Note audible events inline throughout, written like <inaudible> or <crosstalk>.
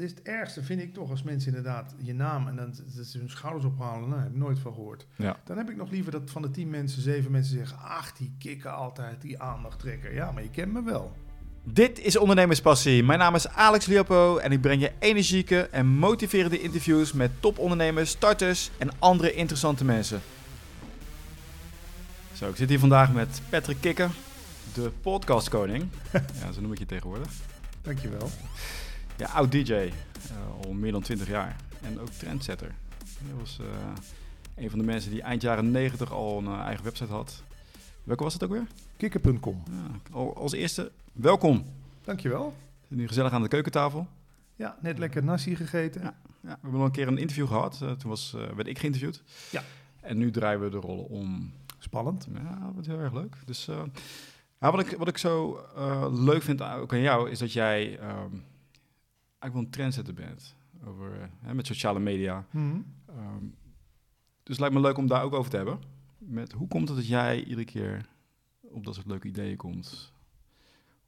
is het ergste, vind ik toch, als mensen inderdaad je naam en dan dat ze hun schouders ophalen. Nou, heb ik nooit van gehoord. Ja. Dan heb ik nog liever dat van de tien mensen, zeven mensen zeggen: Ach, die kikken altijd, die aandacht trekken. Ja, maar je kent me wel. Dit is Ondernemerspassie. Mijn naam is Alex Liopo en ik breng je energieke en motiverende interviews met topondernemers, starters en andere interessante mensen. Zo, ik zit hier vandaag met Patrick Kikker, de podcastkoning. <laughs> ja, zo noem ik je tegenwoordig. Dankjewel. Ja, oud DJ, eh, al meer dan 20 jaar. En ook trendsetter. Hij was eh, een van de mensen die eind jaren 90 al een eh, eigen website had. Welke was het ook weer? Kikker.com. Ja, al- als eerste, welkom. Dankjewel. We nu gezellig aan de keukentafel. Ja, net lekker nasi gegeten. Ja. Ja, we hebben al een keer een interview gehad. Eh, toen was, eh, werd ik geïnterviewd. Ja. En nu draaien we de rollen om. Spannend. Ja, dat wordt heel erg leuk. Dus ja, wat, ik, wat ik zo leuk vind aan- ook aan jou, is dat jij ehm, eigenlijk wel een trendsetter bent. Over, eh, hè, met sociale media. Mhm. Ehm, dus het lijkt me leuk om daar ook over te hebben. Met, hoe komt het dat jij iedere keer op dat soort leuke ideeën komt?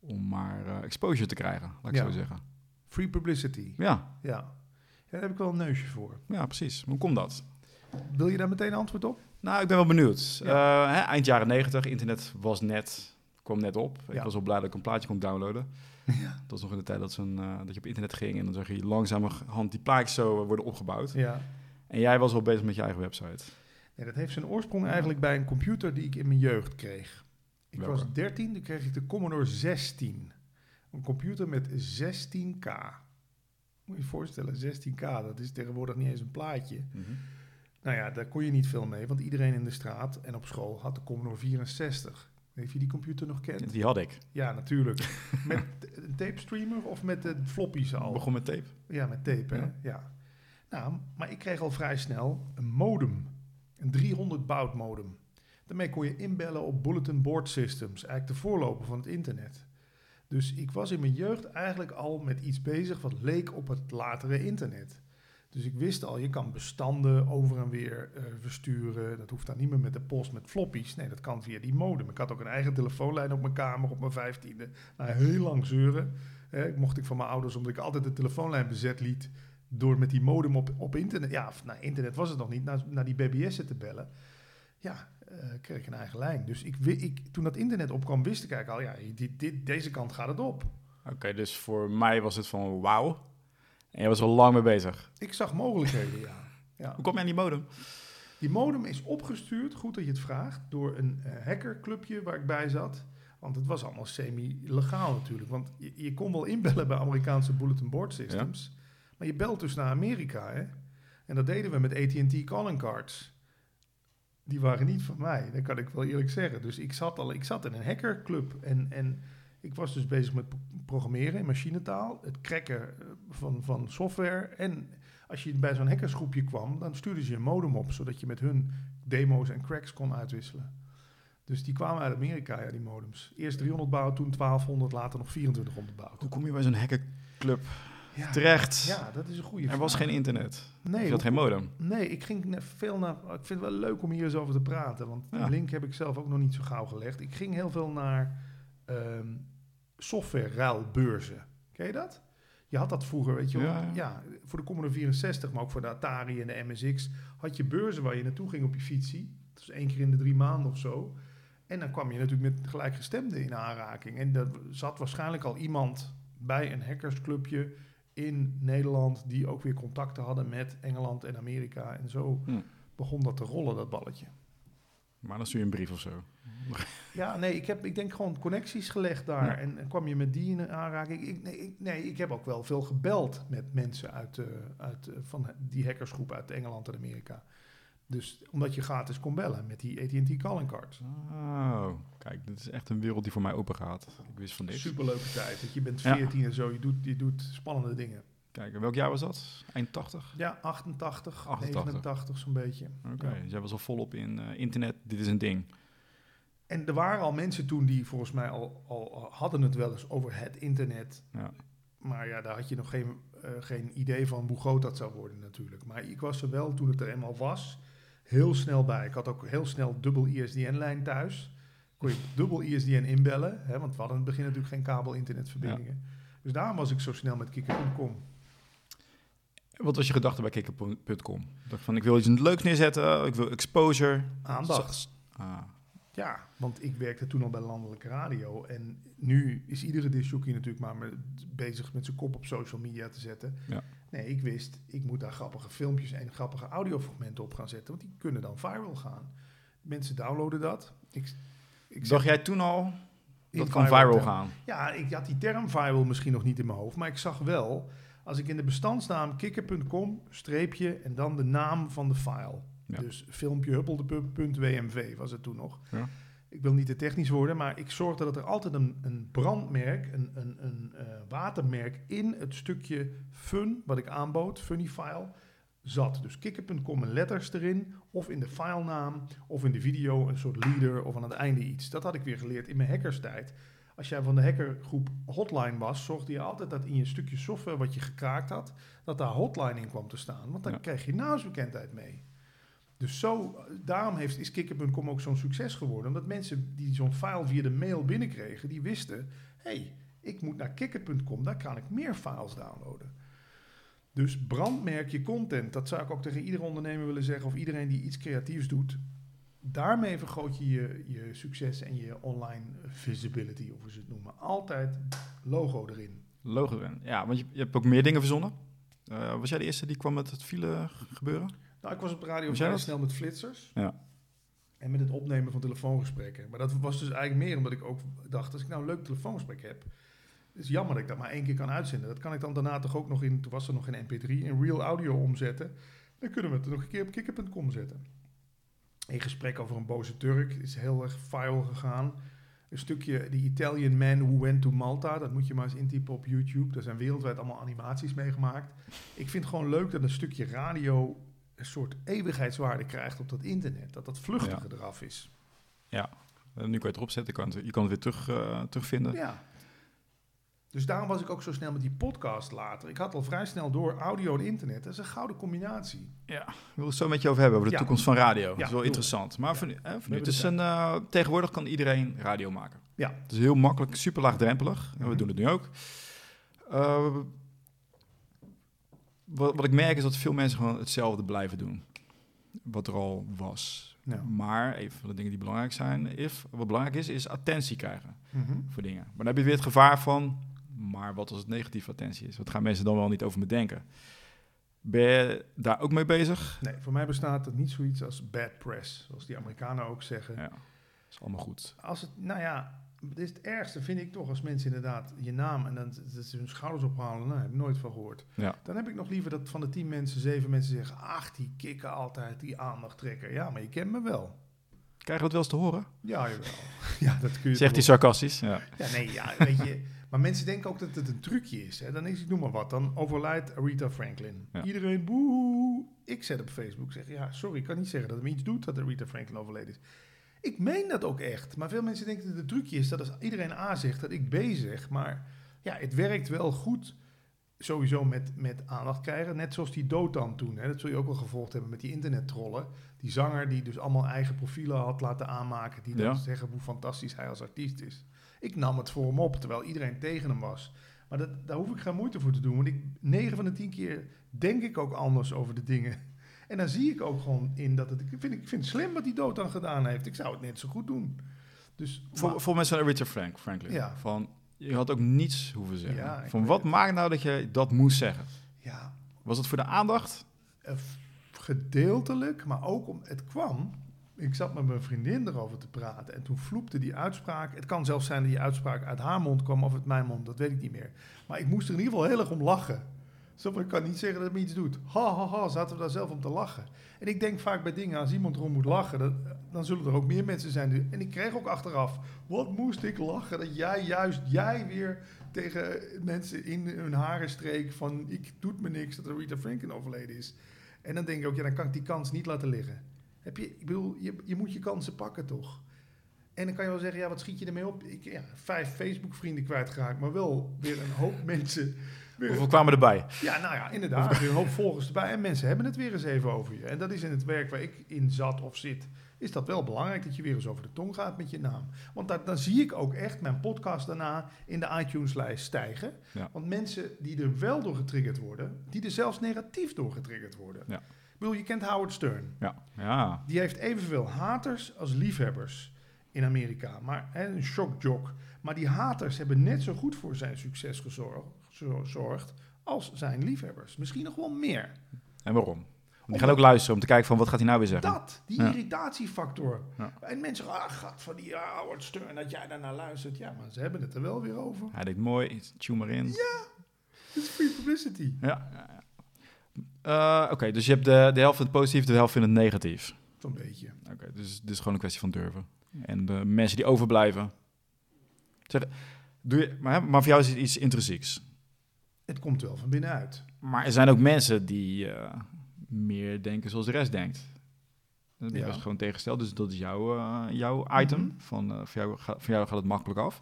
Om maar eh, exposure te krijgen, laat ik Ja. zo zeggen. Free publicity. Ja, Ja. ja, daar heb ik wel een neusje voor. ja, precies. Hoe komt dat? Wil je daar meteen antwoord op? Nou, ik ben wel benieuwd. Eh, hè, eind jaren 90, internet was net, kwam net op. Ik was wel blij dat ik een plaatje kon downloaden. Ja. <laughs> Dat was nog in de tijd dat, eh, dat je op internet ging en dan zag je langzamerhand die plaatjes zo eh, worden opgebouwd. Ja. En jij was al bezig met je eigen website. Nee, dat heeft zijn oorsprong eigenlijk bij een computer die ik in mijn jeugd kreeg. Ik Welke? was 13, toen kreeg ik de Commodore 16. Een computer met 16K. Moet je je voorstellen, 16K, dat is tegenwoordig niet eens een plaatje. Nou ja, daar kon je niet veel mee, want iedereen in de straat en op school had de Commodore 64. Weet je die computer nog kent? Die had ik. Ja, natuurlijk. <laughs> met een tape streamer of met de floppies Ik al? begon met tape. Ja, met tape, hè? Ja. Ja. Nou, maar ik kreeg al vrij snel een modem. Een 300 baud modem. Daarmee kon je inbellen op bulletin board systems. Eigenlijk de voorloper van het internet. Dus ik was in mijn jeugd eigenlijk al met iets bezig wat leek op het latere internet. Dus ik wist al, je kan bestanden over en weer eh, versturen. Dat hoeft dan niet meer met de post met floppies. Nee, dat kan via die modem. Ik had ook een eigen telefoonlijn op mijn kamer op mijn vijftiende. Nou, heel lang zeuren. Hè, mocht ik van mijn ouders, omdat ik altijd de telefoonlijn bezet liet, door met die modem op, op internet, ja, nou, internet was het nog niet, naar, naar die BBS'en te bellen. Ja, eh, kreeg ik een eigen lijn. Dus ik, ik, toen dat internet opkwam, wist ik eigenlijk al, ja, dit, deze kant gaat het op. Oké, dus voor mij was het van wauw. En jij was wel lang mee bezig. Ik zag mogelijkheden, ja. <laughs> ja. Hoe kom jij aan die modem? Die modem is opgestuurd, goed dat je het vraagt, door een eh, hackerclubje waar ik bij zat. Want het was allemaal semi-legaal natuurlijk. Want je, je kon wel inbellen bij Amerikaanse bulletin board systems. Maar je belt dus naar Amerika, hè. En dat deden we met AT&T calling cards. Die waren niet van mij, dat kan ik wel eerlijk zeggen. Dus ik zat, al, ik zat in een hackerclub en, en ik was dus bezig met pro- programmeren in machinetaal. Het cracken eh, van, van software. En als je bij zo'n hackersgroepje kwam, dan stuurden ze je een modem op, zodat je met hun demo's en cracks kon uitwisselen. Dus die kwamen uit Amerika, ja, die modems. Eerst 300 bouw, toen 1200, later nog 2400 bouw. Hoe kom je bij zo'n hackerclub Ja, terecht? ja, dat is een goede er was geen internet. Nee, je had geen modem. Nee, ik ging veel naar. Ik vind het wel leuk om hier eens over te praten. Want Ja. die link heb ik zelf ook nog niet zo gauw gelegd. Ik ging heel veel naar ehm software ruilbeurzen. Ken je dat? Je had dat vroeger, weet je wel. Ja, Ja, ja. voor de Commodore 64, maar ook voor de Atari en de MSX. Had je beurzen waar je naartoe ging op je fietsie. Dat was één keer in de drie maanden of zo. En dan kwam je natuurlijk met gelijkgestemden in aanraking. En er zat waarschijnlijk al iemand bij een hackersclubje in Nederland... die ook weer contacten hadden met Engeland en Amerika. En zo Hm. begon dat te rollen, dat balletje. Maar dan stuur je een brief of zo. Ja, nee, ik heb ik denk gewoon connecties gelegd daar. Ja. En, en kwam je met die in aanraking. Ik, nee, ik, nee, ik heb ook wel veel gebeld met mensen uit, eh, uit, eh, van die hackersgroep uit Engeland en Amerika. Dus omdat je gratis kon bellen met die AT&T calling cards. Oh, kijk, dit is echt een wereld die voor mij open gaat. Ik wist van niks. Superleuke tijd. Dat je bent Ja. 14 en zo. Je doet, je doet spannende dingen. Kijk, en welk jaar was dat? Eind 80? Ja, 88, 88. 89 zo'n beetje. Oké, Ja. dus jij was al volop in eh, internet. Dit is een ding. En er waren al mensen toen die volgens mij al, al hadden het wel eens over het internet. Ja. Maar ja, daar had je nog geen, eh, geen idee van hoe groot dat zou worden natuurlijk. Maar ik was er wel, toen het er eenmaal was, heel snel bij. Ik had ook heel snel dubbel ISDN-lijn thuis. Kon je dubbel ISDN inbellen, hè, want we hadden in het begin natuurlijk geen kabel-internetverbindingen. Dus daarom was ik zo snel met Kikker.com. Wat was je gedachte bij kikker.com? Ik dacht van, ik wil iets leuks neerzetten, ik wil exposure. Aandacht. Ah, Ja, want ik werkte toen al bij landelijke radio. En nu is iedere disjockey natuurlijk maar met, bezig met zijn kop op social media te zetten. Ja. Nee, ik wist, ik moet daar grappige filmpjes en grappige audiofragmenten op gaan zetten. Want die kunnen dan viral gaan. Mensen downloaden dat. Ik, ik dacht jij toen al, dat kan viral term- gaan? Ja, ik had die term viral misschien nog niet in mijn hoofd. Maar ik zag wel, als ik in de bestandsnaam kikker.com streepje en dan de naam van de file. Ja. Dus filmpje huppeldepup.wmv was het toen nog. Ja. Ik wil niet te technisch worden, maar ik zorgde dat er altijd een, een brandmerk, een, een, een eh, watermerk in het stukje fun wat ik aanbood, funny file, zat. Dus kikker.com en letters erin, of in de filenaam, of in de video een soort leader, of aan het einde iets. Dat had ik weer geleerd in mijn hackerstijd. Als jij van de hackergroep Hotline was, zorgde je altijd dat in je stukje software wat je gekraakt had, dat daar Hotline in kwam te staan. Want dan Ja. krijg je naamsbekendheid mee. Dus zo, daarom heeft, is Kikker.com ook zo'n succes geworden. Omdat mensen die zo'n file via de mail binnenkregen, die wisten... hey, ik moet naar Kikker.com, daar kan ik meer files downloaden. Dus brandmerk je content. Dat zou ik ook tegen iedere ondernemer willen zeggen... of iedereen die iets creatiefs doet. Daarmee vergroot je je, je succes en je online visibility, of hoe ze het noemen. Altijd logo erin. Logo erin. Ja, want je, je hebt ook meer dingen verzonnen. Eh, was jij de eerste die kwam met het file gebeuren? Nou, ik was op de radio vrij dat? snel met flitsers. Ja. En met het opnemen van telefoongesprekken. Maar dat was dus eigenlijk meer omdat ik ook dacht... als ik nou een leuk telefoongesprek heb... Het is jammer dat ik dat maar één keer kan uitzenden. Dat kan ik dan daarna toch ook nog in... Toen was er nog geen mp3, in real audio omzetten. Dan kunnen we het nog een keer op kikker.com zetten. Een gesprek over een boze Turk is heel erg viral gegaan. Een stukje The Italian Man Who Went to Malta. Dat moet je maar eens intypen op YouTube. Daar zijn wereldwijd allemaal animaties mee gemaakt. Ik vind het gewoon leuk dat een stukje radio een soort eeuwigheidswaarde krijgt op dat internet. Dat dat vluchtige eraf is. Eh, nu kan je het erop zetten, je kan het, je kan het weer terug, eh, terugvinden. Ja. Dus daarom was ik ook zo snel met die podcast later. Ik had al vrij snel door audio en internet. Dat is een gouden combinatie. Ja, ik wil het zo met je over hebben, over de Ja. toekomst van radio. dat is wel interessant. Maar Ja. voor nu, hè, voor nu, het is een, eh, tegenwoordig kan iedereen radio maken. Ja. Het is heel makkelijk, super laagdrempelig. En we Mhm. doen het nu ook. Eh, wat, wat ik merk is dat veel mensen gewoon hetzelfde blijven doen. Wat er al was. Ja. Maar een van de dingen die belangrijk zijn, if, wat belangrijk is, is attentie krijgen Mhm. voor dingen. Maar dan heb je weer het gevaar van, maar wat als het negatieve attentie is? Wat gaan mensen dan wel niet over me denken? Ben je daar ook mee bezig? Nee, voor mij bestaat het niet zoiets als bad press. Zoals die Amerikanen ook zeggen. Ja, is allemaal goed. Als het, nou ja, het is het ergste vind ik toch als mensen inderdaad je naam en dan dat ze hun schouders ophalen. Nou, heb ik nooit van gehoord. Ja. Dan heb ik nog liever dat van de tien mensen, zeven mensen zeggen: Ach, die kikken altijd, die aandacht trekken. Ja, maar je kent me wel. Krijg je dat wel eens te horen? Ja, jawel. <laughs> ja, dat kun je Zegt hij sarcastisch? Ja. Ja, nee, ja, weet je. Maar mensen denken ook dat het een trucje is. Hè. Dan is, ik noem maar wat, dan overlijdt Aretha Franklin. Ja. Iedereen, boe. Ik zet op Facebook, zeg ja, sorry, ik kan niet zeggen dat het me iets doet dat Aretha Franklin overleden is. Ik meen dat ook echt. Maar veel mensen denken dat het trucje is dat als iedereen A zegt, dat ik B zeg. Maar ja, het werkt wel goed sowieso met, met aandacht krijgen. Net zoals die Dotan toen. Hè. Dat zul je ook wel gevolgd hebben met die internettrollen. Die zanger die dus allemaal eigen profielen had laten aanmaken. Die dan Ja. zeggen hoe fantastisch hij als artiest is. Ik nam het voor hem op, terwijl iedereen tegen hem was. Maar dat, daar hoef ik geen moeite voor te doen. Want ik, 9 van de 10 keer denk ik ook anders over de dingen. En dan zie ik ook gewoon in dat het... Ik vind, ik vind het slim wat die dood dan gedaan heeft. Ik zou het net zo goed doen. Dus Voor, maar- voor mensen van Richard Frank, Franklin. Ja. Van, je had ook niets hoeven zeggen. Ja, van wat het. maakt nou dat je dat moest zeggen? ja, Was het voor de aandacht? eh, gedeeltelijk, maar ook om... Het kwam... Ik zat met mijn vriendin erover te praten en toen vloepte die uitspraak. Het kan zelfs zijn dat die uitspraak uit haar mond kwam of uit mijn mond, dat weet ik niet meer. Maar ik moest er in ieder geval heel erg om lachen. Ik kan niet zeggen dat het me iets doet. Ha, ha, ha, zaten we daar zelf om te lachen. En ik denk vaak bij dingen, als iemand erom moet lachen, dan, dan zullen er ook meer mensen zijn. Die, en ik kreeg ook achteraf, wat moest ik lachen dat jij juist, jij weer tegen mensen in hun haren streek van, ik doet me niks dat Rita Franklin overleden is. En dan denk ik ook, ja, dan kan ik die kans niet laten liggen. Heb je, ik bedoel, je, je moet je kansen pakken toch? En dan kan je wel zeggen, ja, wat schiet je ermee op? Ik, ja, vijf Facebook-vrienden kwijtgeraakt, maar wel weer een hoop <laughs> mensen. Hoeveel kwamen erbij? ja, nou ja, inderdaad. Weer een hoop volgers erbij. En mensen hebben het weer eens even over je. En dat is in het werk waar ik in zat of zit is dat wel belangrijk dat je weer eens over de tong gaat met je naam. Want daar, dan zie ik ook echt mijn podcast daarna in de iTunes-lijst stijgen. Ja. Want mensen die er wel door getriggerd worden, die er zelfs negatief door getriggerd worden. Ja. Ik bedoel, je kent Howard Stern. Ja, ja. Die heeft evenveel haters als liefhebbers in Amerika. Maar hè, een shockjock. Maar die haters hebben net zo goed voor zijn succes gezorgd, gezorgd als zijn liefhebbers. Misschien nog wel meer. En waarom? Die gaan ook luisteren om te kijken van wat gaat hij nou weer zeggen. Dat, die Ja. irritatiefactor. Ja. En mensen zeggen, ah, gat van die ah, Howard Stern, dat jij daarnaar luistert. Ja, maar ze hebben het er wel weer over. Hij denkt mooi, tune maar in. Het is free publicity. Ja. ja, ja. Eh, Oké, dus je hebt de, de helft in het positief, de helft in het negatief. Zo'n beetje. Oké, dus het is gewoon een kwestie van durven. En de mensen die overblijven. Zeg, doe je, maar, maar voor jou is het iets intrinsieks. Het komt wel van binnenuit. Maar er zijn ook mensen die eh, meer denken zoals de rest denkt. Dat Ja. dus gewoon tegengesteld. Dus dat is jouw, eh, jouw item. Mhm. Van, eh, voor, jou, voor jou gaat het makkelijk af.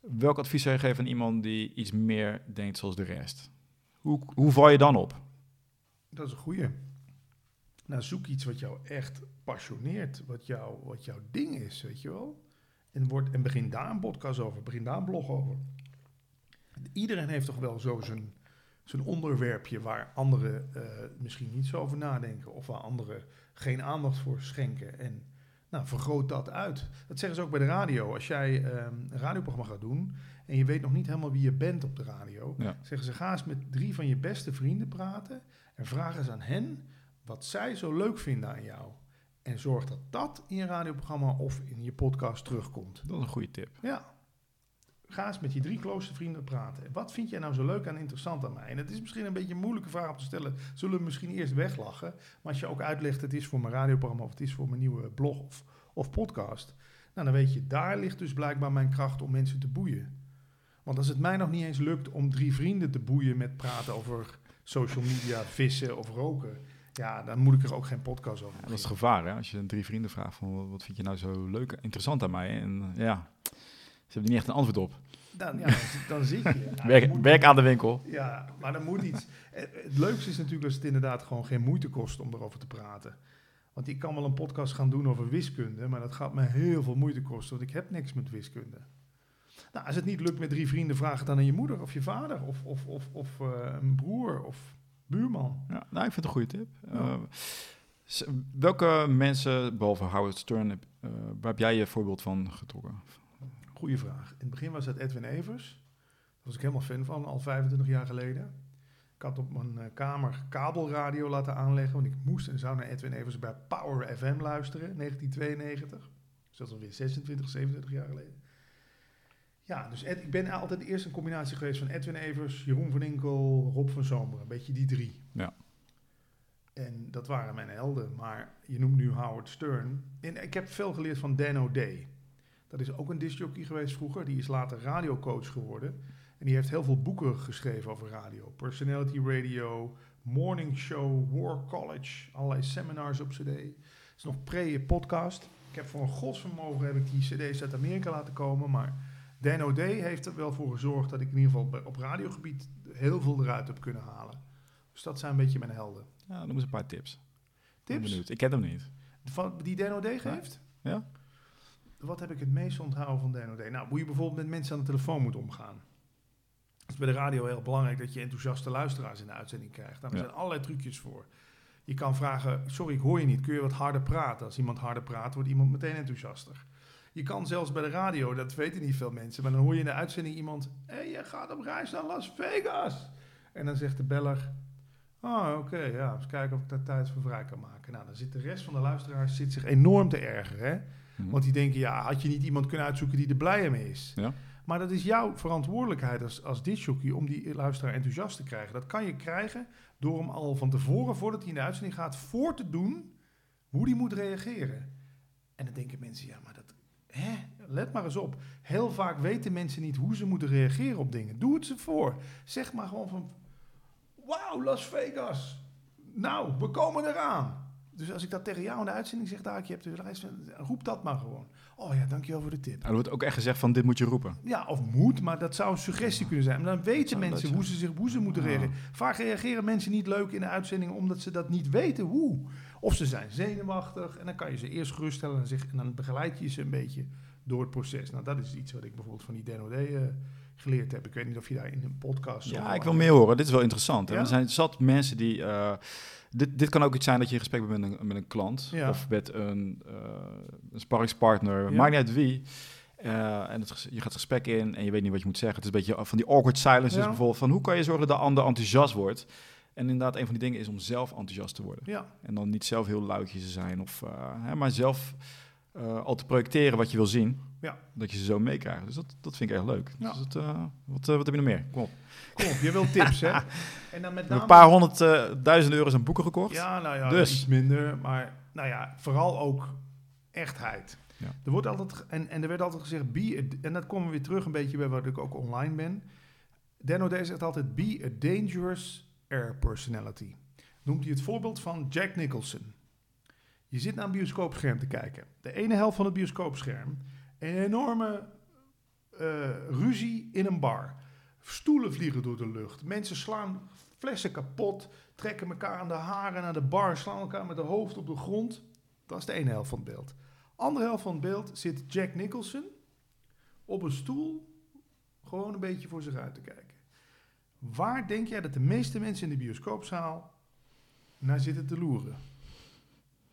Welk advies zou je geven aan iemand die iets meer denkt zoals de rest? Hoe, hoe val je dan op? Dat is een goeie. Nou, zoek iets wat jou echt passioneert, wat, jou, wat jouw ding is, weet je wel. En, word, en begin daar een podcast over, begin daar een blog over. Iedereen heeft toch wel zo zijn, zijn onderwerpje waar anderen eh, misschien niet zo over nadenken. Of waar anderen geen aandacht voor schenken. En nou, vergroot dat uit. Dat zeggen ze ook bij de radio. Als jij ehm, een radioprogramma gaat doen en je weet nog niet helemaal wie je bent op de radio. Ja. Zeggen ze, ga eens met drie van je beste vrienden praten. En vraag eens aan hen wat zij zo leuk vinden aan jou. En zorg dat dat in je radioprogramma of in je podcast terugkomt. Dat is een goede tip. Ja. Ga eens met je drie close vrienden praten. Wat vind jij nou zo leuk en interessant aan mij? En het is misschien een beetje een moeilijke vraag om te stellen. Zullen we misschien eerst weglachen? Maar als je ook uitlegt, het is voor mijn radioprogramma of het is voor mijn nieuwe blog of, of podcast. Nou, dan weet je, daar ligt dus blijkbaar mijn kracht om mensen te boeien. Want als het mij nog niet eens lukt om drie vrienden te boeien met praten over social media, vissen of roken. Ja, dan moet ik er ook geen podcast over Ja, dat is het gevaar, hè? Als je een drie vrienden vraagt van wat- vind je nou zo leuk en interessant aan mij? En ja, ze hebben niet echt een antwoord op. Dan, ja, dan, zit je. <laughs> Nou, werk, moet- werk aan de winkel. Ja, maar dan moet iets. Het leukste is natuurlijk als het inderdaad gewoon geen moeite kost om erover te praten. Want ik kan wel een podcast gaan doen over wiskunde, maar dat gaat me heel veel moeite kosten, want ik heb niks met wiskunde. Nou, als het niet lukt met drie vrienden, vraag het dan aan je moeder of je vader of, of, of, of eh, een broer of buurman. Ja, nou, ik vind het een goede tip. Ja. Eh, welke mensen, behalve Howard Stern, eh, waar heb jij je voorbeeld van getrokken? Goeie vraag. In het begin was het Edwin Evers. Daar was ik helemaal fan van, al 25 jaar geleden. Ik had op mijn eh, kamer kabelradio laten aanleggen, want ik moest en zou naar Edwin Evers bij Power FM luisteren, 1992. Dus dat is alweer 26, 27 jaar geleden. Ja, dus Ed- ik ben altijd eerst een combinatie geweest van Edwin Evers, Jeroen van Inkel, Rob van Zomer. Een beetje die drie. Ja. En dat waren mijn helden. Maar je noemt nu Howard Stern. En ik heb veel geleerd van Dan O'Day. Dat is ook een discjockey geweest vroeger. Die is later radiocoach geworden. En die heeft heel veel boeken geschreven over radio. Personality Radio, Morning Show, War College. Allerlei seminars op cd. Het is nog pre-podcast. Ik heb voor een godsvermogen heb ik die cd's uit Amerika laten komen. Maar Dan O'Day heeft er wel voor gezorgd dat ik in ieder geval op radiogebied heel veel eruit heb kunnen halen. Dus dat zijn een beetje mijn helden. Ja, noem eens een paar tips. Ik ben Tips benieuwd. Ik ken hem niet. van, die Dan O'Day geeft? Ja? Wat heb ik het meest onthouden van Dan O'Day? Nou, hoe je bijvoorbeeld met mensen aan de telefoon moet omgaan. Het is bij de radio heel belangrijk dat je enthousiaste luisteraars in de uitzending krijgt. Daar Ja. zijn allerlei trucjes voor. Je kan vragen, sorry, ik hoor je niet. Kun je wat harder praten? Als iemand harder praat, wordt iemand meteen enthousiaster. Je kan zelfs bij de radio, dat weten niet veel mensen, maar dan hoor je in de uitzending iemand... Hé, hey, je gaat op reis naar Las Vegas. En dan zegt de beller... Oh, oké, ja, eens kijken of ik daar tijd voor vrij kan maken. Nou, dan zit de rest van de luisteraars zit zich enorm te ergeren, hè? Mhm. Want die denken, ja, had je niet iemand kunnen uitzoeken die er blij mee is? Ja. Maar dat is jouw verantwoordelijkheid als, als discjockey om die luisteraar enthousiast te krijgen. Dat kan je krijgen door hem al van tevoren, voordat hij in de uitzending gaat, voor te doen hoe die moet reageren. En dan denken mensen, ja, maar dat... Hè? Let maar eens op. Heel vaak weten mensen niet hoe ze moeten reageren op dingen. Doe het ze voor. Zeg maar gewoon van... Wauw, Las Vegas. Nou, we komen eraan. Dus als ik dat tegen jou in de uitzending zeg, daar, je hebt de lijst van, roep dat maar gewoon. Oh ja, dankjewel voor de tip. Er wordt ook echt gezegd van dit moet je roepen. Ja, of moet, maar dat zou een suggestie kunnen zijn. Maar dan weten mensen hoe ze, zich, hoe ze moeten Ja. reageren. Vaak reageren mensen niet leuk in de uitzending omdat ze dat niet weten hoe. Of ze zijn zenuwachtig en dan kan je ze eerst geruststellen en, zeg, en dan begeleid je ze een beetje door het proces. Nou, dat is iets wat ik bijvoorbeeld van die DNOD eh geleerd heb. Ik weet niet of je daar in een podcast... Ja, ik wil meer horen. Dit is wel interessant. hè. Ja? Er zijn zat mensen die... eh, dit, dit kan ook iets zijn dat je in gesprek bent met een, met een klant. Ja. Of met een, eh een sparringspartner. Ja. Maakt niet uit wie. Eh, en het, je gaat het gesprek in en je weet niet wat je moet zeggen. Het is een beetje van die awkward silence. Ja. Dus bijvoorbeeld van hoe kan je zorgen dat de ander enthousiast wordt? En inderdaad, een van die dingen is om zelf enthousiast te worden. Ja, En dan niet zelf heel luidjes te zijn. Of, eh, hè, maar zelf al te projecteren wat je wil zien. Ja. Dat je ze zo meekrijgt. Dus dat, dat vind ik erg leuk. Ja. Dus dat, wat, wat heb je nog meer? Kom op. kom op, je wilt tips, hè? <laughs> En dan met name... een paar honderd eh, duizend euro's aan boeken gekocht. Ja, nou ja, Dus. iets minder. Maar nou ja, vooral ook echtheid. Ja. Er wordt altijd, en, en er werd altijd gezegd, be a- en dat komen we weer terug een beetje bij wat ik ook online ben. Denno D zegt altijd, be a dangerous air personality. Noemt hij het voorbeeld van Jack Nicholson. Je zit naar een bioscoopscherm te kijken. De ene helft van het bioscoopscherm, een enorme eh, ruzie in een bar. Stoelen vliegen door de lucht. Mensen slaan flessen kapot, trekken elkaar aan de haren naar de bar, slaan elkaar met de hoofd op de grond. Dat is de ene helft van het beeld. Andere helft van het beeld zit Jack Nicholson op een stoel, gewoon een beetje voor zich uit te kijken. Waar denk jij dat de meeste mensen in de bioscoopzaal naar zitten te loeren?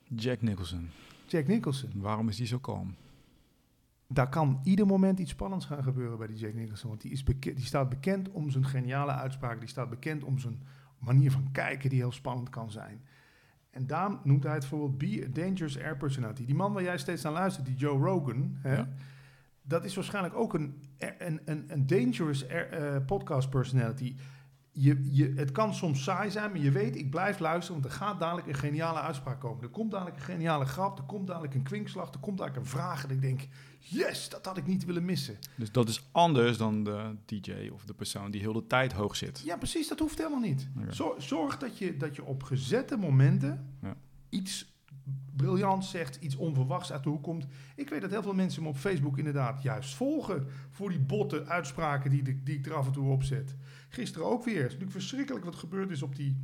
Jack Nicholson. Jack Nicholson. Waarom is die zo kalm? Daar kan ieder moment iets spannends gaan gebeuren bij die Jack Nicholson. Want die, is beke- die staat bekend om zijn geniale uitspraken. Die staat bekend om zijn manier van kijken die heel spannend kan zijn. En daarom noemt hij het bijvoorbeeld Be a Dangerous Air Personality. Die man waar jij steeds naar luistert, die Joe Rogan... Hè, Ja. dat is waarschijnlijk ook een, een, een, een dangerous air- eh, podcast personality. Je, je, het kan soms saai zijn, maar je weet, ik blijf luisteren, want er gaat dadelijk een geniale uitspraak komen. Er komt dadelijk een geniale grap, er komt dadelijk een kwinkslag, er komt dadelijk een vraag en ik denk, yes, dat had ik niet willen missen. Dus dat is anders dan de DJ of de persoon die heel de tijd hoog zit. Ja, precies, dat hoeft helemaal niet. Zorg, zorg dat, je, dat je op gezette momenten Ja. iets briljants zegt, iets onverwachts uit de hoek komt. Ik weet dat heel veel mensen me op Facebook inderdaad juist volgen voor die botte uitspraken die, de- die ik er af en toe opzet. Gisteren ook weer. Het is natuurlijk verschrikkelijk wat gebeurd is op die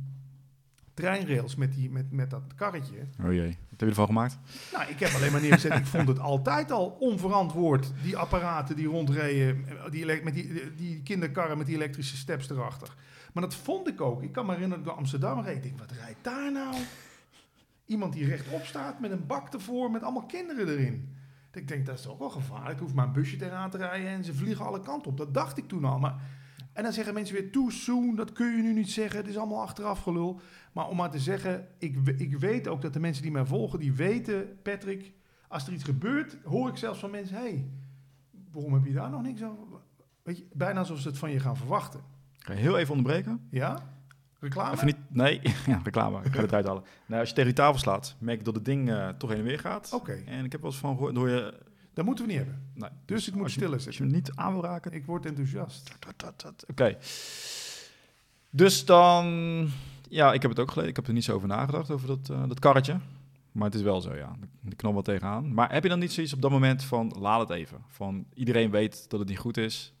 treinrails met, die, met, met dat karretje. Oh jee, wat heb je ervan gemaakt? Nou, ik heb alleen maar neergezet. ik vond het altijd al onverantwoord. Die apparaten die rondreden. Die, ele- met die, die kinderkarren met die elektrische steps erachter. Maar dat vond ik ook. Ik kan me herinneren dat ik door Amsterdam reed. Ik denk, wat rijdt daar nou? Iemand die rechtop staat met een bak ervoor met allemaal kinderen erin. Ik denk, dat is ook wel gevaarlijk. Ik hoef maar een busje tegenaan te rijden en ze vliegen alle kanten op. Dat dacht ik toen al. Maar, en dan zeggen mensen weer, too soon, dat kun je nu niet zeggen. Het is allemaal achteraf gelul. Maar om maar te zeggen, ik, ik weet ook dat de mensen die mij volgen, die weten, Patrick, als er iets gebeurt, hoor ik zelfs van mensen, hey, waarom heb je daar nog niks over? Weet je, bijna alsof ze het van je gaan verwachten. Ga je heel even onderbreken? Ja? Reclame? Even niet, nee, <laughs> ja, reclame. Ik ga het eruit halen. Nou, als je tegen die tafel slaat, merk je dat het ding eh, toch heen en weer gaat. Oké, En ik heb wel eens van gehoord, door je... dat moeten we niet hebben. Nee, Dus ik moet je- stiller Als je zitten. niet aan wil raken... Ik word enthousiast. Oké. Dus dan... Ja, ik heb het ook gelezen. Ik heb er niet zo over nagedacht, over dat, eh, dat karretje. Maar het is wel zo, ja. Ik knal wel tegenaan. Maar heb je dan niet zoiets op dat moment van... Laat het even. Van iedereen weet dat het niet goed is.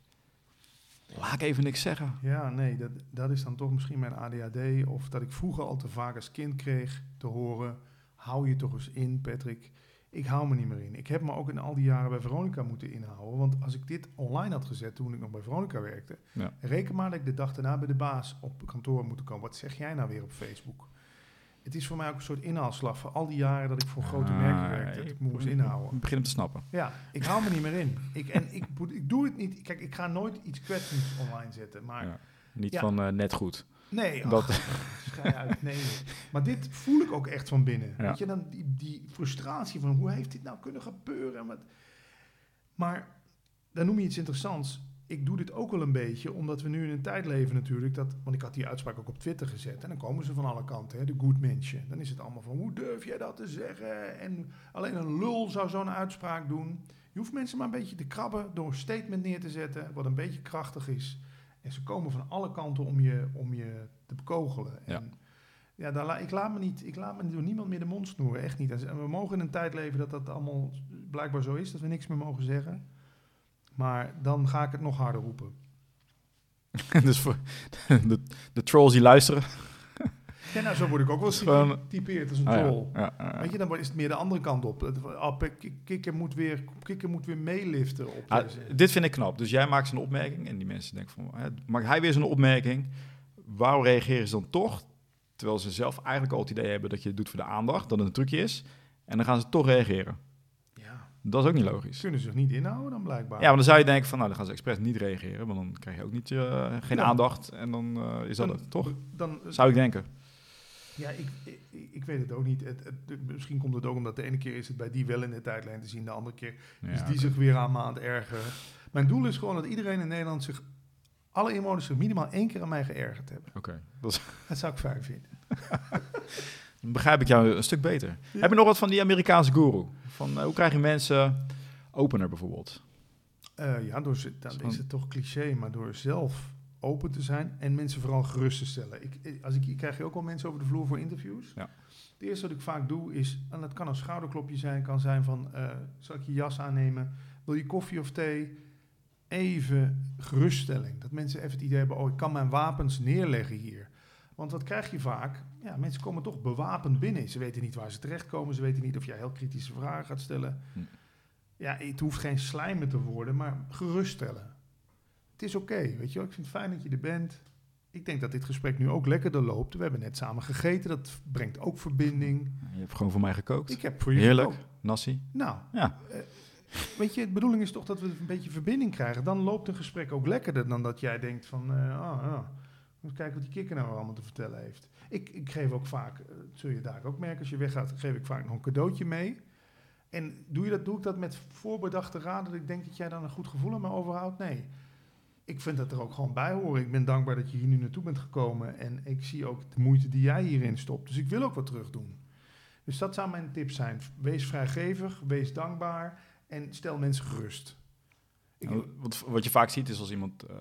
Laat ik even niks zeggen. Ja, nee, dat, dat is dan toch misschien mijn ADHD. Of dat ik vroeger al te vaak als kind kreeg te horen... hou je toch eens in, Patrick. Ik hou me niet meer in. Ik heb me ook in al die jaren bij Veronica moeten inhouden. Want als ik dit online had gezet toen ik nog bij Veronica werkte... Ja. reken maar dat ik de dag daarna bij de baas op kantoor moet komen. Wat zeg jij nou weer op Facebook? Het is voor mij ook een soort inhaalslag voor al die jaren dat ik voor grote Ah, merken werkte. Dat ik- moest inhouden. Ik begin hem te snappen. Ja, ik hou me niet meer in. Ik, en ik, ik doe het niet. Kijk, ik ga nooit iets kwetsends online zetten. Maar Ja. Niet Ja. van eh, net goed. Nee, ach, Dat, schei uit. Nee. Maar dit voel ik ook echt van binnen. Ja. Weet je, dan die, die frustratie van hoe heeft dit nou kunnen gebeuren? En Wat... Maar dan noem je iets interessants. Ik doe dit ook wel een beetje, omdat we nu in een tijd leven natuurlijk. Dat, want ik had die uitspraak ook op Twitter gezet. En dan komen ze van alle kanten, hè, de good mensen. Dan is het allemaal van, hoe durf jij dat te zeggen? En alleen een lul zou zo'n uitspraak doen. Je hoeft mensen maar een beetje te krabben door een statement neer te zetten, wat een beetje krachtig is. Ze komen van alle kanten om je, om je te bekogelen. Ja. En Ja, daar la- ik, laat me niet, ik laat me door niemand meer de mond snoeren. Echt niet. En we mogen in een tijd leven dat dat allemaal blijkbaar zo is. Dat we niks meer mogen zeggen. Maar dan ga ik het nog harder roepen. <laughs> dus voor de, de trolls die luisteren. Ja, nou, zo word ik ook wel eens Gewoon- getypeerd als een Ah, troll. Ja. Weet je, dan is het meer de andere kant op. K- Kikker moet weer, Kikker moet weer meeliften op Ah, dit vind ik knap. Dus jij maakt zo'n opmerking en die mensen denken van, hè, maakt hij weer zo'n opmerking? Waarom reageren ze dan toch? Terwijl ze zelf eigenlijk al het idee hebben dat je het doet voor de aandacht, dat het een trucje is. En dan gaan ze toch reageren. Ja, Dat is ook niet logisch. ze kunnen zich niet inhouden dan blijkbaar. Ja, maar dan zou je denken van, nou, dan gaan ze expres niet reageren, want dan krijg je ook niet, eh, geen Ja. aandacht en dan eh, is dat Dan- het, toch? Dan, Zou ik denken. Ja, ik, ik, ik weet het ook niet. Het, het- misschien komt het ook omdat de ene keer is het bij die wel in de tijdlijn te zien, de andere keer Ja, is die zich weer aan me aan het ergeren. Mijn doel is gewoon dat iedereen in Nederland zich, alle inwoners zich minimaal één keer aan mij geërgerd hebben. Oké, dat zou ik fijn vinden. <laughs> dan begrijp ik jou een stuk beter. Heb je nog wat van die Amerikaanse guru? Van, eh, hoe krijg je mensen opener bijvoorbeeld? Eh, ja, door, ze- dan is het toch cliché, maar door zelf open te zijn en mensen vooral gerust te stellen. Ik, als ik, ik krijg je ook wel mensen over de vloer voor interviews. Ja. Het eerste wat ik vaak doe is, en dat kan een schouderklopje zijn, kan zijn van, eh, zal ik je jas aannemen? Wil je koffie of thee? Even geruststelling. Dat mensen even het idee hebben, oh, ik kan mijn wapens neerleggen hier. Want wat krijg je vaak? Ja, mensen komen toch bewapend binnen. Ze weten niet waar ze terechtkomen. Ze weten niet of jij heel kritische vragen gaat stellen. Hm. Ja, het hoeft geen slijmer te worden, maar geruststellen. Het is oké, weet je wel. Ik vind het fijn dat je er bent. Ik denk dat dit gesprek nu ook lekkerder loopt. We hebben net samen gegeten. Dat brengt ook verbinding. Je hebt gewoon voor mij gekookt. Ik heb voor je Heerlijk. gekookt. Nassi. Nou, Ja. eh, weet je, de bedoeling is toch dat we een beetje verbinding krijgen. Dan loopt een gesprek ook lekkerder dan dat jij denkt van... ah, ja, eens kijken wat die kikker nou allemaal te vertellen heeft. Ik, ik geef ook vaak, eh, zul je daar ook merken als je weggaat, geef ik vaak nog een cadeautje mee. En doe, je dat, doe ik dat met voorbedachte raden dat ik denk dat jij dan een goed gevoel aan me overhoudt? Nee. Ik vind dat er ook gewoon bij horen. Ik ben dankbaar dat je hier nu naartoe bent gekomen. En ik zie ook de moeite die jij hierin stopt. Dus ik wil ook wat terug doen. Dus dat zou mijn tip zijn. Wees vrijgevig, wees dankbaar en stel mensen gerust. Ik, Nou, wat, wat je vaak ziet is als iemand... eh,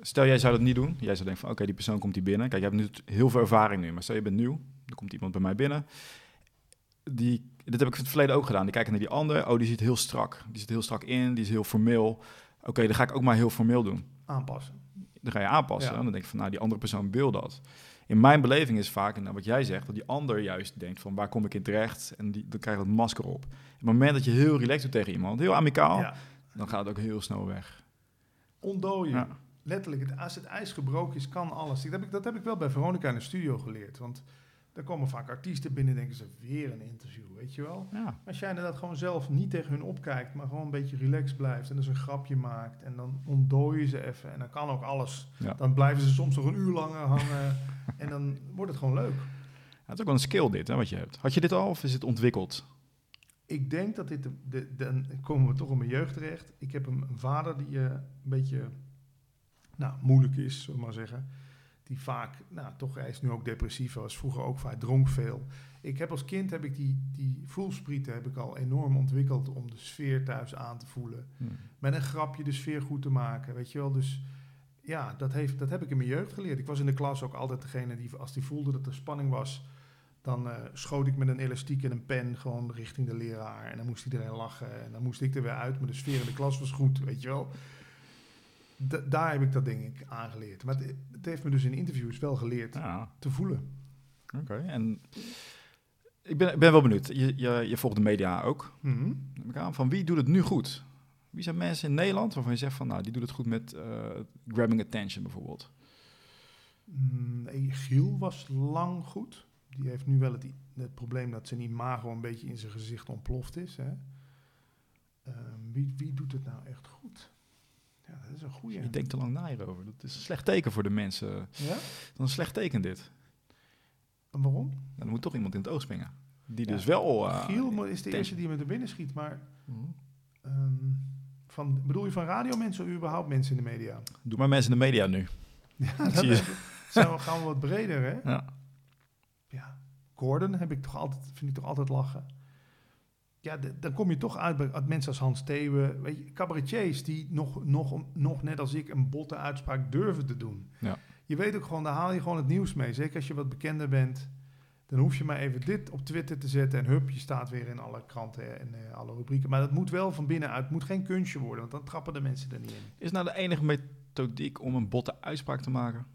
stel, jij zou dat niet doen. Jij zou denken van, oké, die persoon komt hier binnen. Kijk, je hebt nu heel veel ervaring nu. Maar stel, je bent nieuw. Er komt iemand bij mij binnen. Die, dit heb ik in het verleden ook gedaan. Die kijken naar die ander. Oh, die zit heel strak. Die zit heel strak in. Die is heel formeel. Oké, dan ga ik ook maar heel formeel doen. aanpassen. Dan ga je aanpassen. Ja. En dan denk je van, nou, die andere persoon wil dat. In mijn beleving is vaak, en nou, wat jij zegt, dat die ander juist denkt van, waar kom ik in terecht? En die, dan krijg je dat masker op. Op het moment dat je heel relaxed doet tegen iemand, heel amicaal, Ja. dan gaat het ook heel snel weg. Ontdooien. Ja. Letterlijk, als het ijs gebroken is, kan alles. Dat heb, ik, dat heb ik wel bij Veronica in de studio geleerd. Want daar komen vaak artiesten binnen en denken ze, weer een interview, weet je wel. Ja. Als jij inderdaad gewoon zelf niet tegen hun opkijkt, maar gewoon een beetje relaxed blijft en dus een grapje maakt en dan ontdooi je ze even en dan kan ook alles. Ja. Dan blijven ze soms nog een uur langer hangen <laughs> en dan wordt het gewoon leuk. Het is ook wel een skill dit, hè, wat je hebt. Had je dit al of is het ontwikkeld? Ik denk dat dit, de, de, dan komen we toch in mijn jeugd terecht. Ik heb een, een vader die eh, een beetje, nou, moeilijk is, zullen we maar zeggen. Die vaak, nou, toch, hij is nu ook depressief, was vroeger ook vaak, dronk veel. Ik heb als kind, heb ik die, die voelsprieten heb ik al enorm ontwikkeld om de sfeer thuis aan te voelen. Hm. Met een grapje de sfeer goed te maken, weet je wel. Dus ja, dat, heeft, dat heb ik in mijn jeugd geleerd. Ik was in de klas ook altijd degene die, als die voelde dat er spanning was, dan eh, schoot ik met een elastiek en een pen gewoon richting de leraar. En dan moest iedereen lachen en dan moest ik er weer uit, maar de sfeer in de klas was goed, weet je wel. Da- daar heb ik dat denk ik aangeleerd. Maar het, het heeft me dus in interviews wel geleerd Ja, te voelen. oké. En ik ben, ik ben wel benieuwd. Je, je, je volgt de media ook. Ik aan. Van wie doet het nu goed? Wie zijn mensen in Nederland waarvan je zegt van, nou, die doet het goed met eh, grabbing attention bijvoorbeeld? Mm, nee, Giel was lang goed. Die heeft nu wel het, het probleem dat zijn imago een beetje in zijn gezicht ontploft is. Hè? Ehm, wie, wie doet het nou echt goed? Ja, dat is een goeie. Je denkt te lang na hierover. Dat is een slecht teken voor de mensen. Dat Ja? is een slecht teken dit. En waarom? Dan moet toch iemand in het oog springen. Die Ja. dus wel... eh, Giel is de eerste die me er binnen schiet, maar Mhm. ehm, van, bedoel je van radiomensen of überhaupt mensen in de media? Doe maar mensen in de media nu. <laughs> Ja, dat zijn we, gaan we wat breder, hè? Ja. Ja, Gordon heb ik toch altijd, vind ik toch altijd lachen. Ja, dan kom je toch uit bij mensen als Hans Theeuwen, weet je, cabaretiers die nog, nog, nog net als ik een botte uitspraak durven te doen. Ja. je weet ook gewoon, daar haal je gewoon het nieuws mee. Zeker als je wat bekender bent. Dan hoef je maar even dit op Twitter te zetten en hup, je staat weer in alle kranten en eh, alle rubrieken. Maar dat moet wel van binnenuit, het moet geen kunstje worden, want dan trappen de mensen er niet in. Is nou de enige methodiek om een botte uitspraak te maken?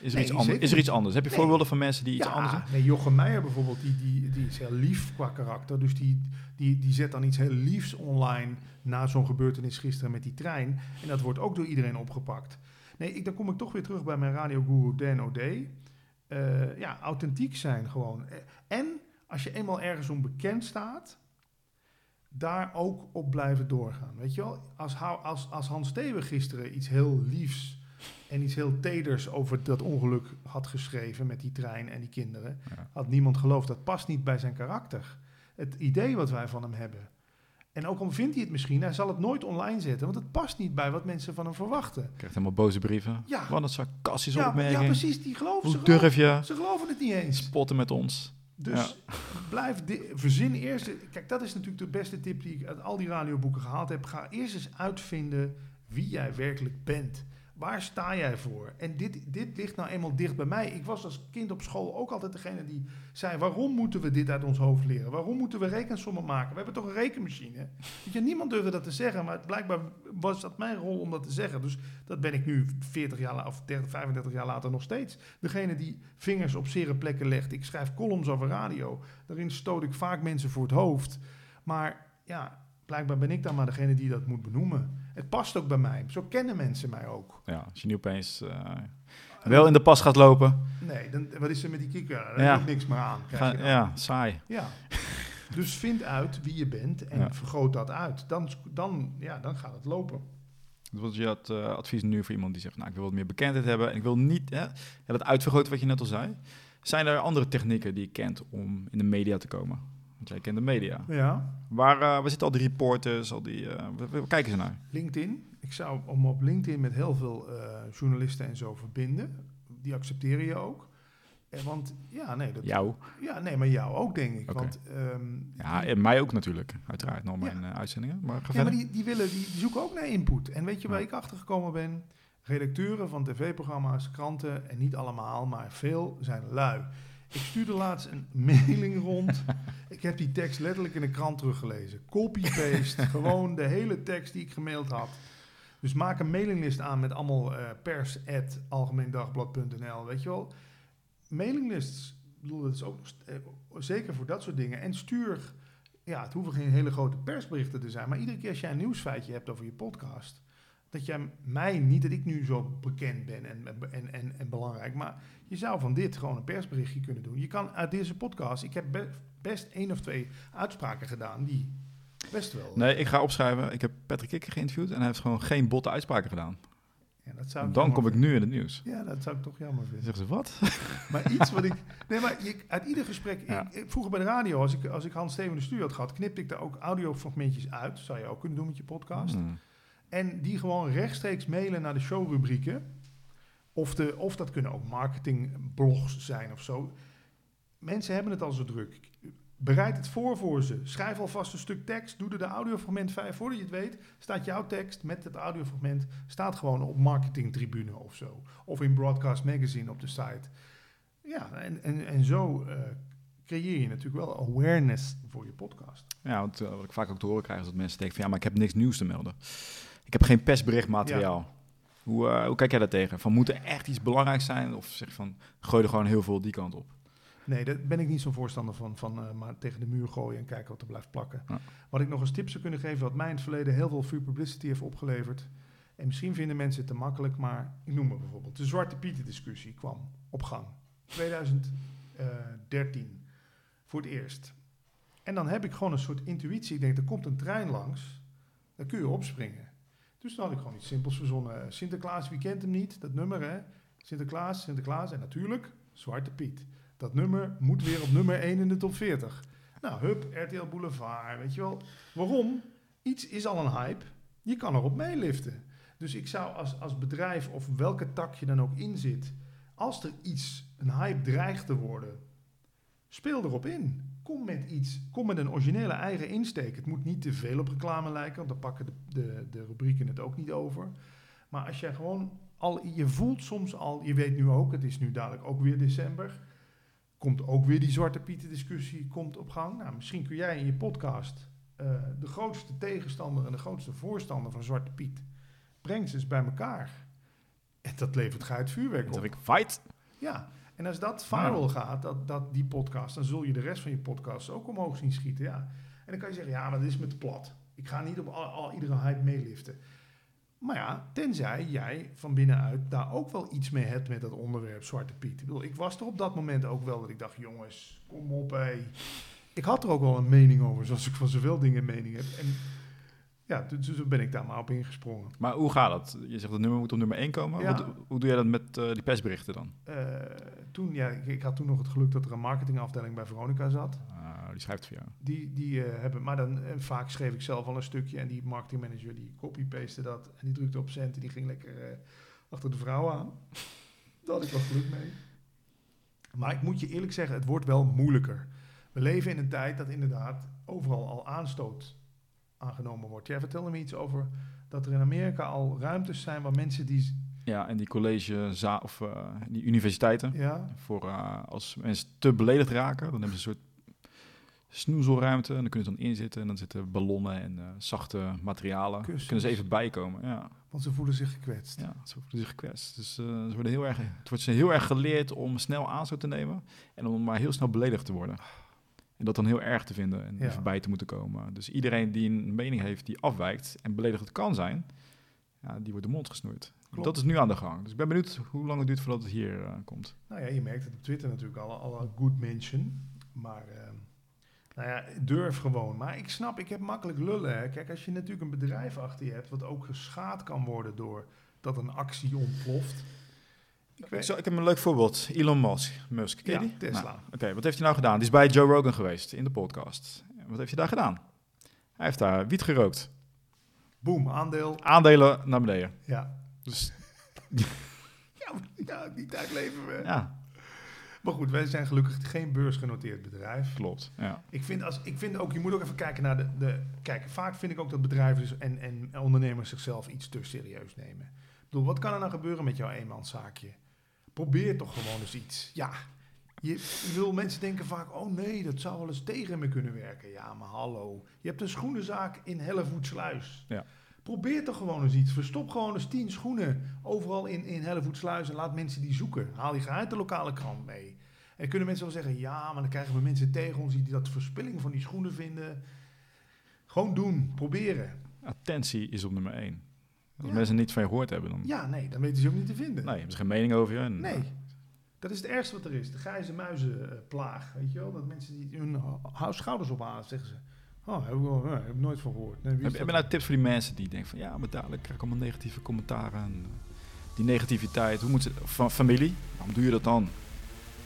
Is er, Nee, iets, anders? is er iets anders? Heb je Nee. voorbeelden van mensen die iets ja, anders doen? nee, Jochem Meijer bijvoorbeeld, die, die, die is heel lief qua karakter. Dus die, die, die zet dan iets heel liefs online na zo'n gebeurtenis gisteren met die trein. En dat wordt ook door iedereen opgepakt. Nee, ik, dan kom ik toch weer terug bij mijn radioguru Dan O'Day. Eh, ja, authentiek zijn gewoon. Eh, En als je eenmaal ergens om bekend staat, daar ook op blijven doorgaan. Weet je wel, als, als, als Hans Steeuwen gisteren iets heel liefs en iets heel teders over dat ongeluk had geschreven met die trein en die kinderen, Ja. had niemand geloofd. Dat past niet bij zijn karakter. Het idee wat wij van hem hebben. En ook al vindt hij het misschien, hij zal het nooit online zetten, want het past niet bij wat mensen van hem verwachten. Krijgt helemaal boze brieven. Ja. Wat een sarcastische Ja, opmerking. ja, precies, die geloven ze. Hoe geloven- durf je Ze geloven het niet eens. spotten met ons? Dus blijf, verzin eerst. Kijk, dat is natuurlijk de beste tip die ik uit al die radioboeken gehaald heb. Ga eerst eens uitvinden wie jij werkelijk bent. Waar sta jij voor? En dit, dit ligt nou eenmaal dicht bij mij. Ik was als kind op school ook altijd degene die zei: waarom moeten we dit uit ons hoofd leren? Waarom moeten we rekensommen maken? We hebben toch een rekenmachine? Je, niemand durfde dat te zeggen, maar blijkbaar was dat mijn rol om dat te zeggen. Dus dat ben ik nu 40 jaar of 30, 35 jaar later nog steeds. Degene die vingers op zere plekken legt. Ik schrijf columns over radio. Daarin stoot ik vaak mensen voor het hoofd. Maar ja, blijkbaar ben ik dan maar degene die dat moet benoemen. Het past ook bij mij. Zo kennen mensen mij ook. Ja, als je nu opeens eh, wel in de pas gaat lopen. Nee, dan, wat is er met die kikker? Daar Ja. heb niks meer aan. Ga, ja, saai. ja. Dus vind uit wie je bent en Ja. vergroot dat uit. Dan, dan, ja, dan gaat het lopen. Wat is je eh, advies nu voor iemand die zegt, nou, ik wil wat meer bekendheid hebben en ik wil niet, hè, dat uitvergroten wat je net al zei. Zijn er andere technieken die je kent om in de media te komen? Want jij kent de media. Ja. Waar, eh, waar zitten al die reporters, al die, eh, waar, waar kijken ze naar? LinkedIn. Ik zou om op LinkedIn met heel veel eh, journalisten en zo verbinden. Die accepteren je ook. Eh, want ja, nee, dat, Jou? ja, nee, maar jou ook, denk ik. Want, ehm, Ja, en mij ook natuurlijk, uiteraard, nog mijn uitzendingen. Maar Ja, maar die, die, willen, die, die zoeken ook naar input. En weet je waar Ja. ik achter gekomen ben? Redacteuren van tv-programma's, kranten, en niet allemaal, maar veel zijn lui. Ik stuurde laatst een <laughs> mailing rond. ik heb die tekst letterlijk in de krant teruggelezen. Copy-paste, <laughs> gewoon de hele tekst die ik gemaild had. Dus maak een mailinglist aan met allemaal eh pers.algemeendagblad.nl, weet je wel. Mailinglists, ik bedoel, dat is ook eh, zeker voor dat soort dingen. En stuur, ja, het hoeven geen hele grote persberichten te zijn, maar iedere keer als jij een nieuwsfeitje hebt over je podcast, dat jij mij, niet dat ik nu zo bekend ben en, en, en, en belangrijk, maar je zou van dit gewoon een persberichtje kunnen doen. Je kan uit deze podcast, ik heb be- best één of twee uitspraken gedaan die best wel. Nee, ik ga opschrijven. Ik heb Patrick Kikker geïnterviewd en hij heeft gewoon geen botte uitspraken gedaan. Ja, dat zou dan kom ik nu in het nieuws. Ja, dat zou ik toch jammer vinden. zeggen ze, wat? <laughs> Maar iets wat ik. Nee, maar je, uit ieder gesprek. Ja. Ik, vroeger bij de radio, als ik, als ik Hans Steven de studio had gehad, knipte ik daar ook audiofragmentjes uit. Zou je ook kunnen doen met je podcast. Hmm. En die gewoon rechtstreeks mailen naar de showrubrieken. Of, de, of dat kunnen ook marketingblogs zijn of zo. Mensen hebben het al zo druk. Bereid het voor voor ze. Schrijf alvast een stuk tekst. Doe er de audiofragment bij. Voordat je het weet, staat jouw tekst met het audiofragment... staat gewoon op marketingtribune of zo. Of in Broadcast Magazine op de site. Ja, en, en, en zo eh, creëer je natuurlijk wel awareness voor je podcast. Ja, want eh, wat ik vaak ook te horen krijg is dat mensen denken van... ja, maar ik heb niks nieuws te melden. Ik heb geen persberichtmateriaal. Hoe, eh, hoe kijk jij daar tegen? Van, moet er echt iets belangrijks zijn? Of zeg je van, gooi er gewoon heel veel die kant op? Nee, daar ben ik niet zo'n voorstander van, van eh, maar tegen de muur gooien en kijken wat er blijft plakken. Ja. Wat ik nog als tip zou kunnen geven, wat mij in het verleden heel veel free publicity heeft opgeleverd. En misschien vinden mensen het te makkelijk, maar ik noem maar bijvoorbeeld. De Zwarte Pieten discussie kwam op gang. 2013. Voor het eerst. En dan heb ik gewoon een soort intuïtie. Ik denk, er komt een trein langs. Dan kun je opspringen. Dus dan had ik gewoon iets simpels verzonnen. Sinterklaas, wie kent hem niet? Dat nummer, hè? Sinterklaas, Sinterklaas. En natuurlijk Zwarte Piet. Dat nummer moet weer op nummer 1 in de top 40. Nou, hup, RTL Boulevard, weet je wel. Waarom? Iets is al een hype. Je kan erop meeliften. Dus ik zou als, als bedrijf of welke tak je dan ook in zit... als er iets, een hype dreigt te worden... speel erop in. Kom met iets. Kom met een originele eigen insteek. Het moet niet te veel op reclame lijken... want dan pakken de, de, de rubrieken het ook niet over. Maar als jij gewoon al, je voelt soms al, je weet nu ook, het is nu dadelijk ook weer december. Komt ook weer die Zwarte Pieten discussie komt op gang. Nou, misschien kun jij in je podcast eh, de grootste tegenstander en de grootste voorstander van Zwarte Piet. Breng ze eens bij elkaar. En dat levert geit vuurwerk op. zeg ik, fight! Ja, en als dat viral gaat, dat, dat, die podcast, dan zul je de rest van je podcast ook omhoog zien schieten. Ja. En dan kan je zeggen, ja, maar dat is me te plat. Ik ga niet op al, al iedere hype meeliften. Maar ja, tenzij jij van binnenuit daar ook wel iets mee hebt met dat onderwerp Zwarte Piet. Ik, bedoel, ik was er op dat moment ook wel dat ik dacht, jongens, kom op hé. Ik had er ook wel een mening over, zoals ik van zoveel dingen een mening heb. En ja, dus dus ben ik daar maar op ingesprongen. Maar hoe gaat dat? Je zegt dat nummer moet op nummer 1 komen. Ja. Wat, hoe doe jij dat met eh, die persberichten dan? Eh, toen, ja, ik, ik had toen nog het geluk dat er een marketingafdeling bij Veronica zat. Ah, die schrijft voor jou. Die, die eh, hebben, maar dan vaak schreef ik zelf al een stukje en die marketingmanager die copy-paste dat en die drukte op cent en die ging lekker achter de vrouw aan. Daar had ik wel geluk mee. Maar ik moet je eerlijk zeggen, het wordt wel moeilijker. We leven in een tijd dat inderdaad overal al aanstoot aangenomen wordt. Jij vertelde me iets over dat er in Amerika al ruimtes zijn waar mensen die... Ja, en die college of eh, die universiteiten. Ja, Voor eh, als mensen te beledigd raken, dan hebben ze een soort snoezelruimte. En dan kunnen ze dan inzitten. En dan zitten ballonnen en eh, zachte materialen. Kussens. kunnen ze even bijkomen. Ja, want ze voelen zich gekwetst. ja ze voelen zich gekwetst. Dus ze worden heel erg, het wordt ze heel erg geleerd om snel aanstoot te nemen. En om maar heel snel beledigd te worden. En dat dan heel erg te vinden en Ja. even bij te moeten komen. Dus iedereen die een mening heeft die afwijkt en beledigend kan zijn, ja, die wordt de mond gesnoerd. Klopt. Dat is nu aan de gang. Dus ik ben benieuwd hoe lang het duurt voordat het hier eh, komt. Nou ja, je merkt het op Twitter natuurlijk al, al een good mention. Maar ehm, nou ja, durf gewoon. Maar ik snap, ik heb makkelijk lullen. Hè. Kijk, als je natuurlijk een bedrijf achter je hebt... wat ook geschaad kan worden door dat een actie ontploft. Ik weet, Zo, ik heb een leuk voorbeeld. Elon Musk. Musk ken ja, die? Tesla. Nou, Oké, wat heeft hij nou gedaan? Die is bij Joe Rogan geweest in de podcast. Wat heeft hij daar gedaan? Hij heeft daar wiet gerookt. Boom, aandeel. Aandelen naar beneden. Ja. Dus <laughs> Ja, ja, die tijd leven we. ja, Maar goed, wij zijn gelukkig geen beursgenoteerd bedrijf. klopt. Ja. Ik vind, als, ik vind ook, je moet ook even kijken naar de, de... Kijk, vaak vind ik ook dat bedrijven dus en, en ondernemers zichzelf iets te serieus nemen. Ik bedoel, wat kan er nou gebeuren met jouw eenmanszaakje? Probeer toch gewoon eens iets. Ja, je, je wil mensen denken vaak, oh nee, dat zou wel eens tegen me kunnen werken. Ja, maar hallo. Je hebt een schoenenzaak in Hellevoetsluis. Ja. Probeer toch gewoon eens iets. Verstop gewoon eens tien schoenen overal in, in Hellevoetsluis en laat mensen die zoeken. Haal die uit de lokale krant mee. En kunnen mensen wel zeggen, ja, maar dan krijgen we mensen tegen ons die dat verspilling van die schoenen vinden. Gewoon doen, proberen. Attentie is op nummer één. Als Ja. mensen niet van je gehoord hebben, dan Ja, nee, dan weten ze ook niet te vinden. nee, hebben ze geen mening over je. En, Nee. Dat is het ergste wat er is. De grijze muizenplaag. Weet je wel? Dat mensen die hun hou- schouders ophalen, zeggen ze. Oh, heb ik, wel, ja, heb ik nooit van gehoord. Nee, Heb, je nou tips voor die mensen die denken van ja, maar dadelijk krijg ik allemaal negatieve commentaren. En, eh, die negativiteit, hoe moet ze, van familie, waarom doe je dat dan?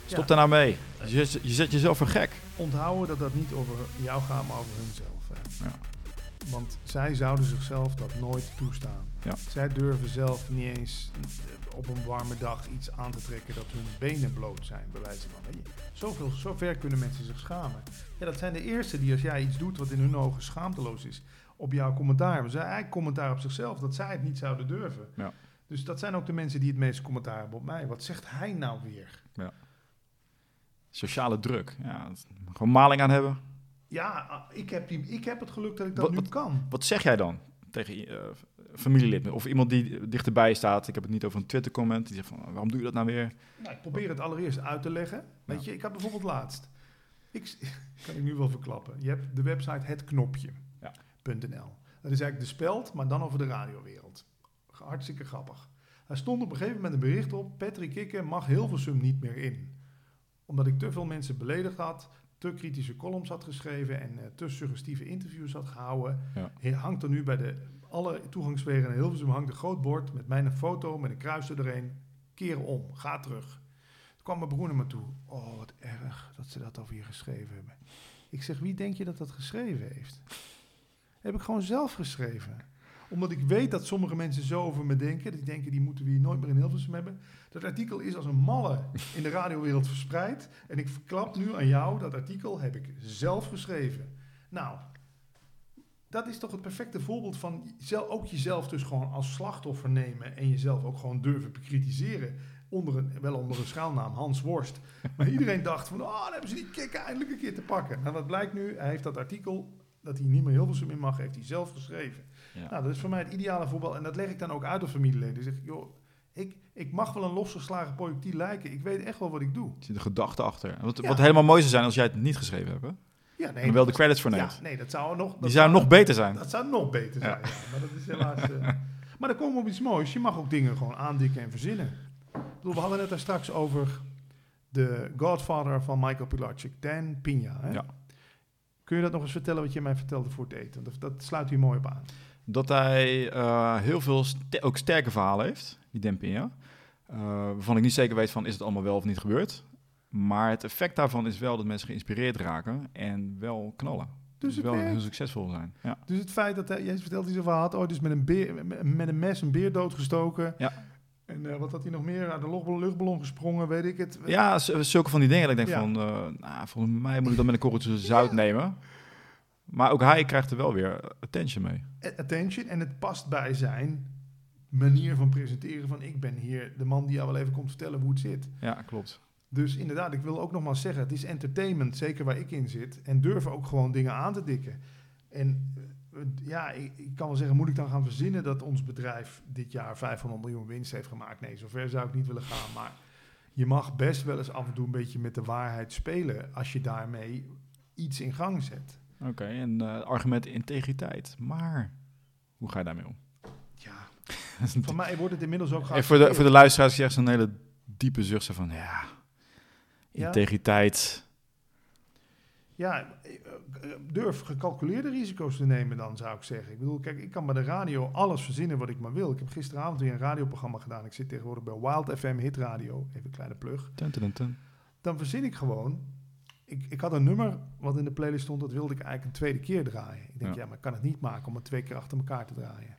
Stop Ja. daar nou mee. Je, zet- je zet jezelf voor gek. Onthouden dat dat niet over jou gaat, maar over hunzelf. Ja. Want zij zouden zichzelf dat nooit toestaan. Ja. Zij durven zelf niet eens op een warme dag iets aan te trekken dat hun benen bloot zijn, bij wijze van. Zoveel, zover kunnen mensen zich schamen. Ja, dat zijn de eerste die als jij iets doet wat in hun ogen schaamteloos is, op jouw commentaar. Zij eigenlijk commentaar op zichzelf, dat zij het niet zouden durven. Ja. Dus dat zijn ook de mensen die het meeste commentaar hebben op mij. Wat zegt hij nou weer? Sociale druk. Ja, gewoon maling aan hebben. Ja, ik heb, die, ik heb het geluk dat ik dat Wat- nu wat- kan. Wat zeg jij dan tegen eh, familielid of iemand die dichterbij staat? Ik heb het niet over een Twitter-comment. Die zegt van waarom doe je dat nou weer? Nou, ik probeer het allereerst uit te leggen. Weet je, ik had bijvoorbeeld laatst. Ik, <laughs> kan ik nu wel verklappen. Je hebt de website hetknopje.nl. Dat is eigenlijk de speld, maar dan over de radiowereld. Hartstikke grappig. Daar stond op een gegeven moment een bericht op. Patrick Kikke mag Hilversum niet meer in. Omdat ik te veel mensen beledigd had. Te kritische columns had geschreven. En eh, te suggestieve interviews had gehouden. Ja. Hangt er nu bij de, alle toegangswegen naar Hilversum hangt een groot bord. Met mijn foto, met een kruis erheen. Keer om, ga terug. Toen kwam mijn broer naar me toe. Oh, wat erg dat ze dat over je geschreven hebben. Ik zeg, wie denk je dat dat geschreven heeft? Heb ik gewoon zelf geschreven. Omdat ik weet dat sommige mensen zo over me denken. Die denken, die moeten we hier nooit meer in Hilversum hebben. Dat artikel is als een malle in de radiowereld verspreid. En ik verklap nu aan jou, dat artikel heb ik zelf geschreven. Nou, dat is toch het perfecte voorbeeld van zelf, ook jezelf dus gewoon als slachtoffer nemen en jezelf ook gewoon durven bekritiseren. Onder een, wel onder een schuilnaam, Hans Worst. Maar iedereen dacht van, oh, dan hebben ze die kikker eindelijk een keer te pakken. Nou, wat blijkt nu? Hij heeft dat artikel, dat hij niet meer heel veel in mag, heeft hij zelf geschreven. Ja. Nou, dat is voor mij het ideale voorbeeld. En dat leg ik dan ook uit op familieleden. Ik zeg, joh, ik, ik mag wel een losgeslagen projectiel lijken. Ik weet echt wel wat ik doe. Er zit een gedachte achter. Wat, Ja. wat helemaal mooi zou zijn als jij het niet geschreven hebt. Hè? Ja, nee, en wel de credits voor ja, neemt. nee, dat zou nog... Die dat zou nog beter zijn. Dat zou nog beter zijn, Ja. ja. Maar dat is helaas... eh, <laughs> maar dan komen we op iets moois. Je mag ook dingen gewoon aandikken en verzinnen. Ik bedoel, we hadden het daar straks over de godfather van Michael Pilarczyk, Dan Pina. Hè? Ja. Kun je dat nog eens vertellen wat je mij vertelde voor het eten? Dat, dat sluit hier mooi op aan. Dat hij eh, heel veel ook sterke verhalen heeft, die Dempinga. Eh waarvan ik niet zeker weet van is het allemaal wel of niet gebeurd. Maar het effect daarvan is wel dat mensen geïnspireerd raken en wel knallen. Dus Dus wel heel succesvol zijn. Ja. Dus het feit dat hij, jij vertelt hij zijn verhaal had ooit dus met een, beer, met een mes een beer doodgestoken. Ja. En eh, wat had hij nog meer? Uit de luchtballon, luchtballon gesprongen, weet ik het. Ja, z- zulke van die dingen. Dat ik denk Ja. van, eh, nou, volgens mij moet ik dat met een korreltje <laughs> zout nemen. Maar ook hij krijgt er wel weer attention mee. attention en het past bij zijn manier van presenteren van ik ben hier de man die jou wel even komt vertellen hoe het zit. Ja, klopt. Dus inderdaad, ik wil ook nogmaals zeggen, het is entertainment, zeker waar ik in zit. En durf ook gewoon dingen aan te dikken. En eh, ja, ik, ik kan wel zeggen, moet ik dan gaan verzinnen dat ons bedrijf dit jaar 500 miljoen winst heeft gemaakt? Nee, zover zou ik niet willen gaan. Maar je mag best wel eens af en toe een beetje met de waarheid spelen als je daarmee iets in gang zet. Oké, en eh argument integriteit. Maar hoe ga je daarmee om? Ja, <laughs> van mij wordt het inmiddels ook En voor de, voor de luisteraars is echt zo'n hele diepe zucht van, ja, Ja. integriteit. Ja, eh, durf gecalculeerde risico's te nemen dan, zou ik zeggen. Ik bedoel, kijk, ik kan bij de radio alles verzinnen wat ik maar wil. Ik heb gisteravond weer een radioprogramma gedaan. Ik zit tegenwoordig bij Wild FM Hit Radio. Even een kleine plug. Tun, tun, tun. Dan verzin ik gewoon... Ik, ik had een nummer wat in de playlist stond, dat wilde ik eigenlijk een tweede keer draaien. Ik denk, Ja. ja, maar ik kan het niet maken om het twee keer achter elkaar te draaien.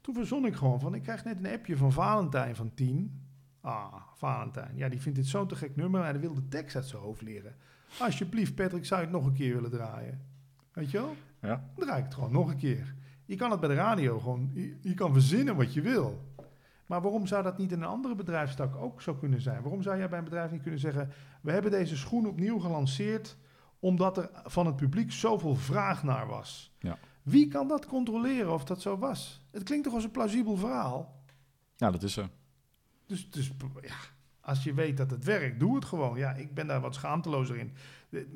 Toen verzon ik gewoon van, ik krijg net een appje van Valentijn van 10. Ah, Valentijn. Ja, die vindt dit zo'n te gek nummer en hij wil de tekst uit zijn hoofd leren. Alsjeblieft, Patrick, zou je het nog een keer willen draaien? Weet je wel? Ja. Dan draai ik het gewoon nog een keer. Je kan het bij de radio gewoon, je, je kan verzinnen wat je wil. Maar waarom zou dat niet in een andere bedrijfstak ook zo kunnen zijn? Waarom zou jij bij een bedrijf niet kunnen zeggen: We hebben deze schoen opnieuw gelanceerd omdat er van het publiek zoveel vraag naar was? Ja. Wie kan dat controleren of dat zo was? Het klinkt toch als een plausibel verhaal? ja, dat is zo. Dus, dus ja, als je weet dat het werkt, doe het gewoon. Ja, ik ben daar wat schaamtelozer in.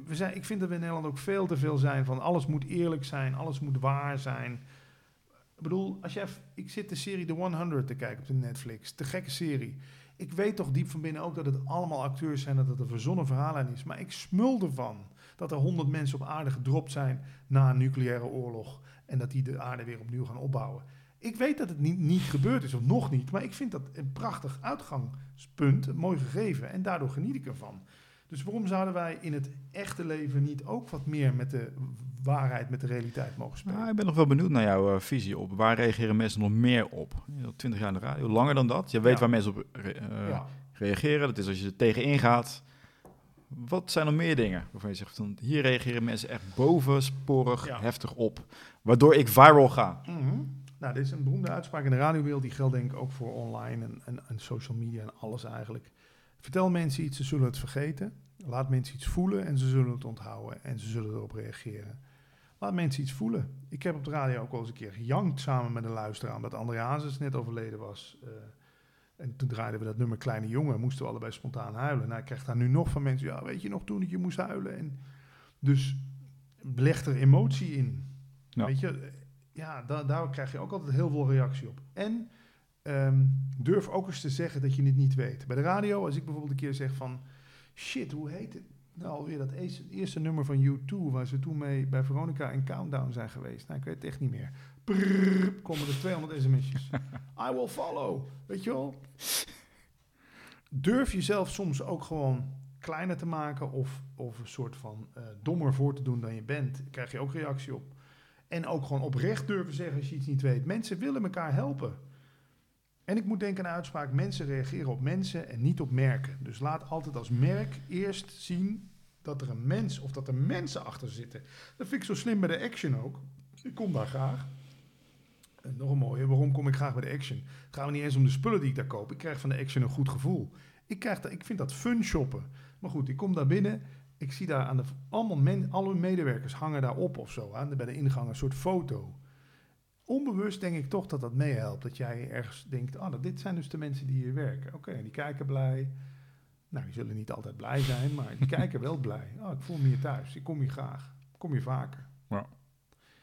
We zijn, ik vind dat we in Nederland ook veel te veel zijn van alles moet eerlijk zijn, alles moet waar zijn. Ik bedoel, als jij, ik zit de serie The 100 te kijken op de Netflix, de gekke serie. Ik weet toch diep van binnen ook dat het allemaal acteurs zijn, dat het een verzonnen verhaallijn is. Maar ik smul ervan dat er honderd mensen op aarde gedropt zijn na een nucleaire oorlog. En dat die de aarde weer opnieuw gaan opbouwen. Ik weet dat het niet, niet gebeurd is, of nog niet. Maar ik vind dat een prachtig uitgangspunt, een mooi gegeven. En daardoor geniet ik ervan. Dus waarom zouden wij in het echte leven niet ook wat meer met de waarheid, met de realiteit mogen spelen? Nou, ik ben nog wel benieuwd naar jouw eh, visie op. Waar reageren mensen nog meer op? 20 jaar in de radio, langer dan dat. Je weet Ja. waar mensen op re- eh, ja. reageren. Dat is als je er tegenin gaat. Wat zijn er meer dingen waarvan je zegt, van, hier reageren mensen echt bovensporig Ja. heftig op. Waardoor ik viral ga. Mhm. Nou, dit is een beroemde uitspraak in de radiowereld. Die geldt denk ik ook voor online en, en, en social media en alles eigenlijk. Vertel mensen iets, ze zullen het vergeten. Laat mensen iets voelen en ze zullen het onthouden. En ze zullen erop reageren. Laat mensen iets voelen. Ik heb op de radio ook wel eens een keer gejankt samen met een luisteraar. Omdat André Hazes net overleden was. Eh, en toen draaiden we dat nummer Kleine Jongen. Moesten we allebei spontaan huilen. Nou, ik krijg daar nu nog van mensen. Ja, weet je nog toen dat je moest huilen? En dus leg er emotie in. Ja. Weet je, ja, da- daar krijg je ook altijd heel veel reactie op. En ehm, durf ook eens te zeggen dat je het niet weet. Bij de radio, als ik bijvoorbeeld een keer zeg van... Shit, hoe heet het nou alweer dat eerste, eerste nummer van U2... waar ze toen mee bij Veronica en Countdown zijn geweest? Nou, ik weet het echt niet meer. Prrrr, komen er 200 sms'jes. <laughs> I will follow. Weet je wel? Durf jezelf soms ook gewoon kleiner te maken... of, of een soort van eh, dommer voor te doen dan je bent. Daar krijg je ook reactie op. En ook gewoon oprecht durven zeggen als je iets niet weet. Mensen willen elkaar helpen. En ik moet denken aan de uitspraak: mensen reageren op mensen en niet op merken. Dus laat altijd als merk eerst zien dat er een mens of dat er mensen achter zitten. Dat vind ik zo slim bij de Action ook. Ik kom daar graag. En nog een mooie, waarom kom ik graag bij de Action? Het gaat niet eens om de spullen die ik daar koop. Ik krijg van de Action een goed gevoel. Ik, krijg dat, ik vind dat fun shoppen. Maar goed, ik kom daar binnen. Ik zie daar aan de, allemaal men, alle medewerkers hangen daar op of zo. Aan de, bij de ingang een soort foto. Onbewust denk ik toch dat dat meehelpt. Dat jij ergens denkt, ah, dit zijn dus de mensen die hier werken. Oké, die kijken blij. Nou, die zullen niet altijd blij zijn, maar die kijken wel <laughs> blij. Oh, ik voel me hier thuis. Ik kom hier graag. Ik kom hier vaker. Ja.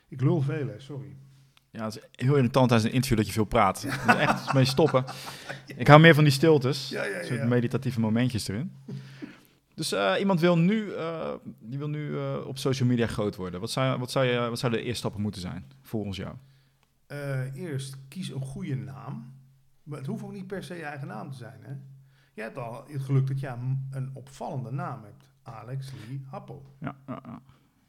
Ik lul veel, hè, sorry. Ja, het is heel irritant tijdens een interview dat je veel praat. <laughs> Echt mee stoppen. Ik hou meer van die stiltes. Ja, ja, soort meditatieve momentjes erin. Dus eh, iemand wil nu, eh, die wil nu eh, op social media groot worden. Wat zou, wat, zou je, wat zouden de eerste stappen moeten zijn, volgens jou? Eerst kies een goede naam. Maar het hoeft ook niet per se je eigen naam te zijn. Hè? Je hebt al het geluk dat je een- opvallende naam hebt. Alex Lee Happel. Ja, ja, ja.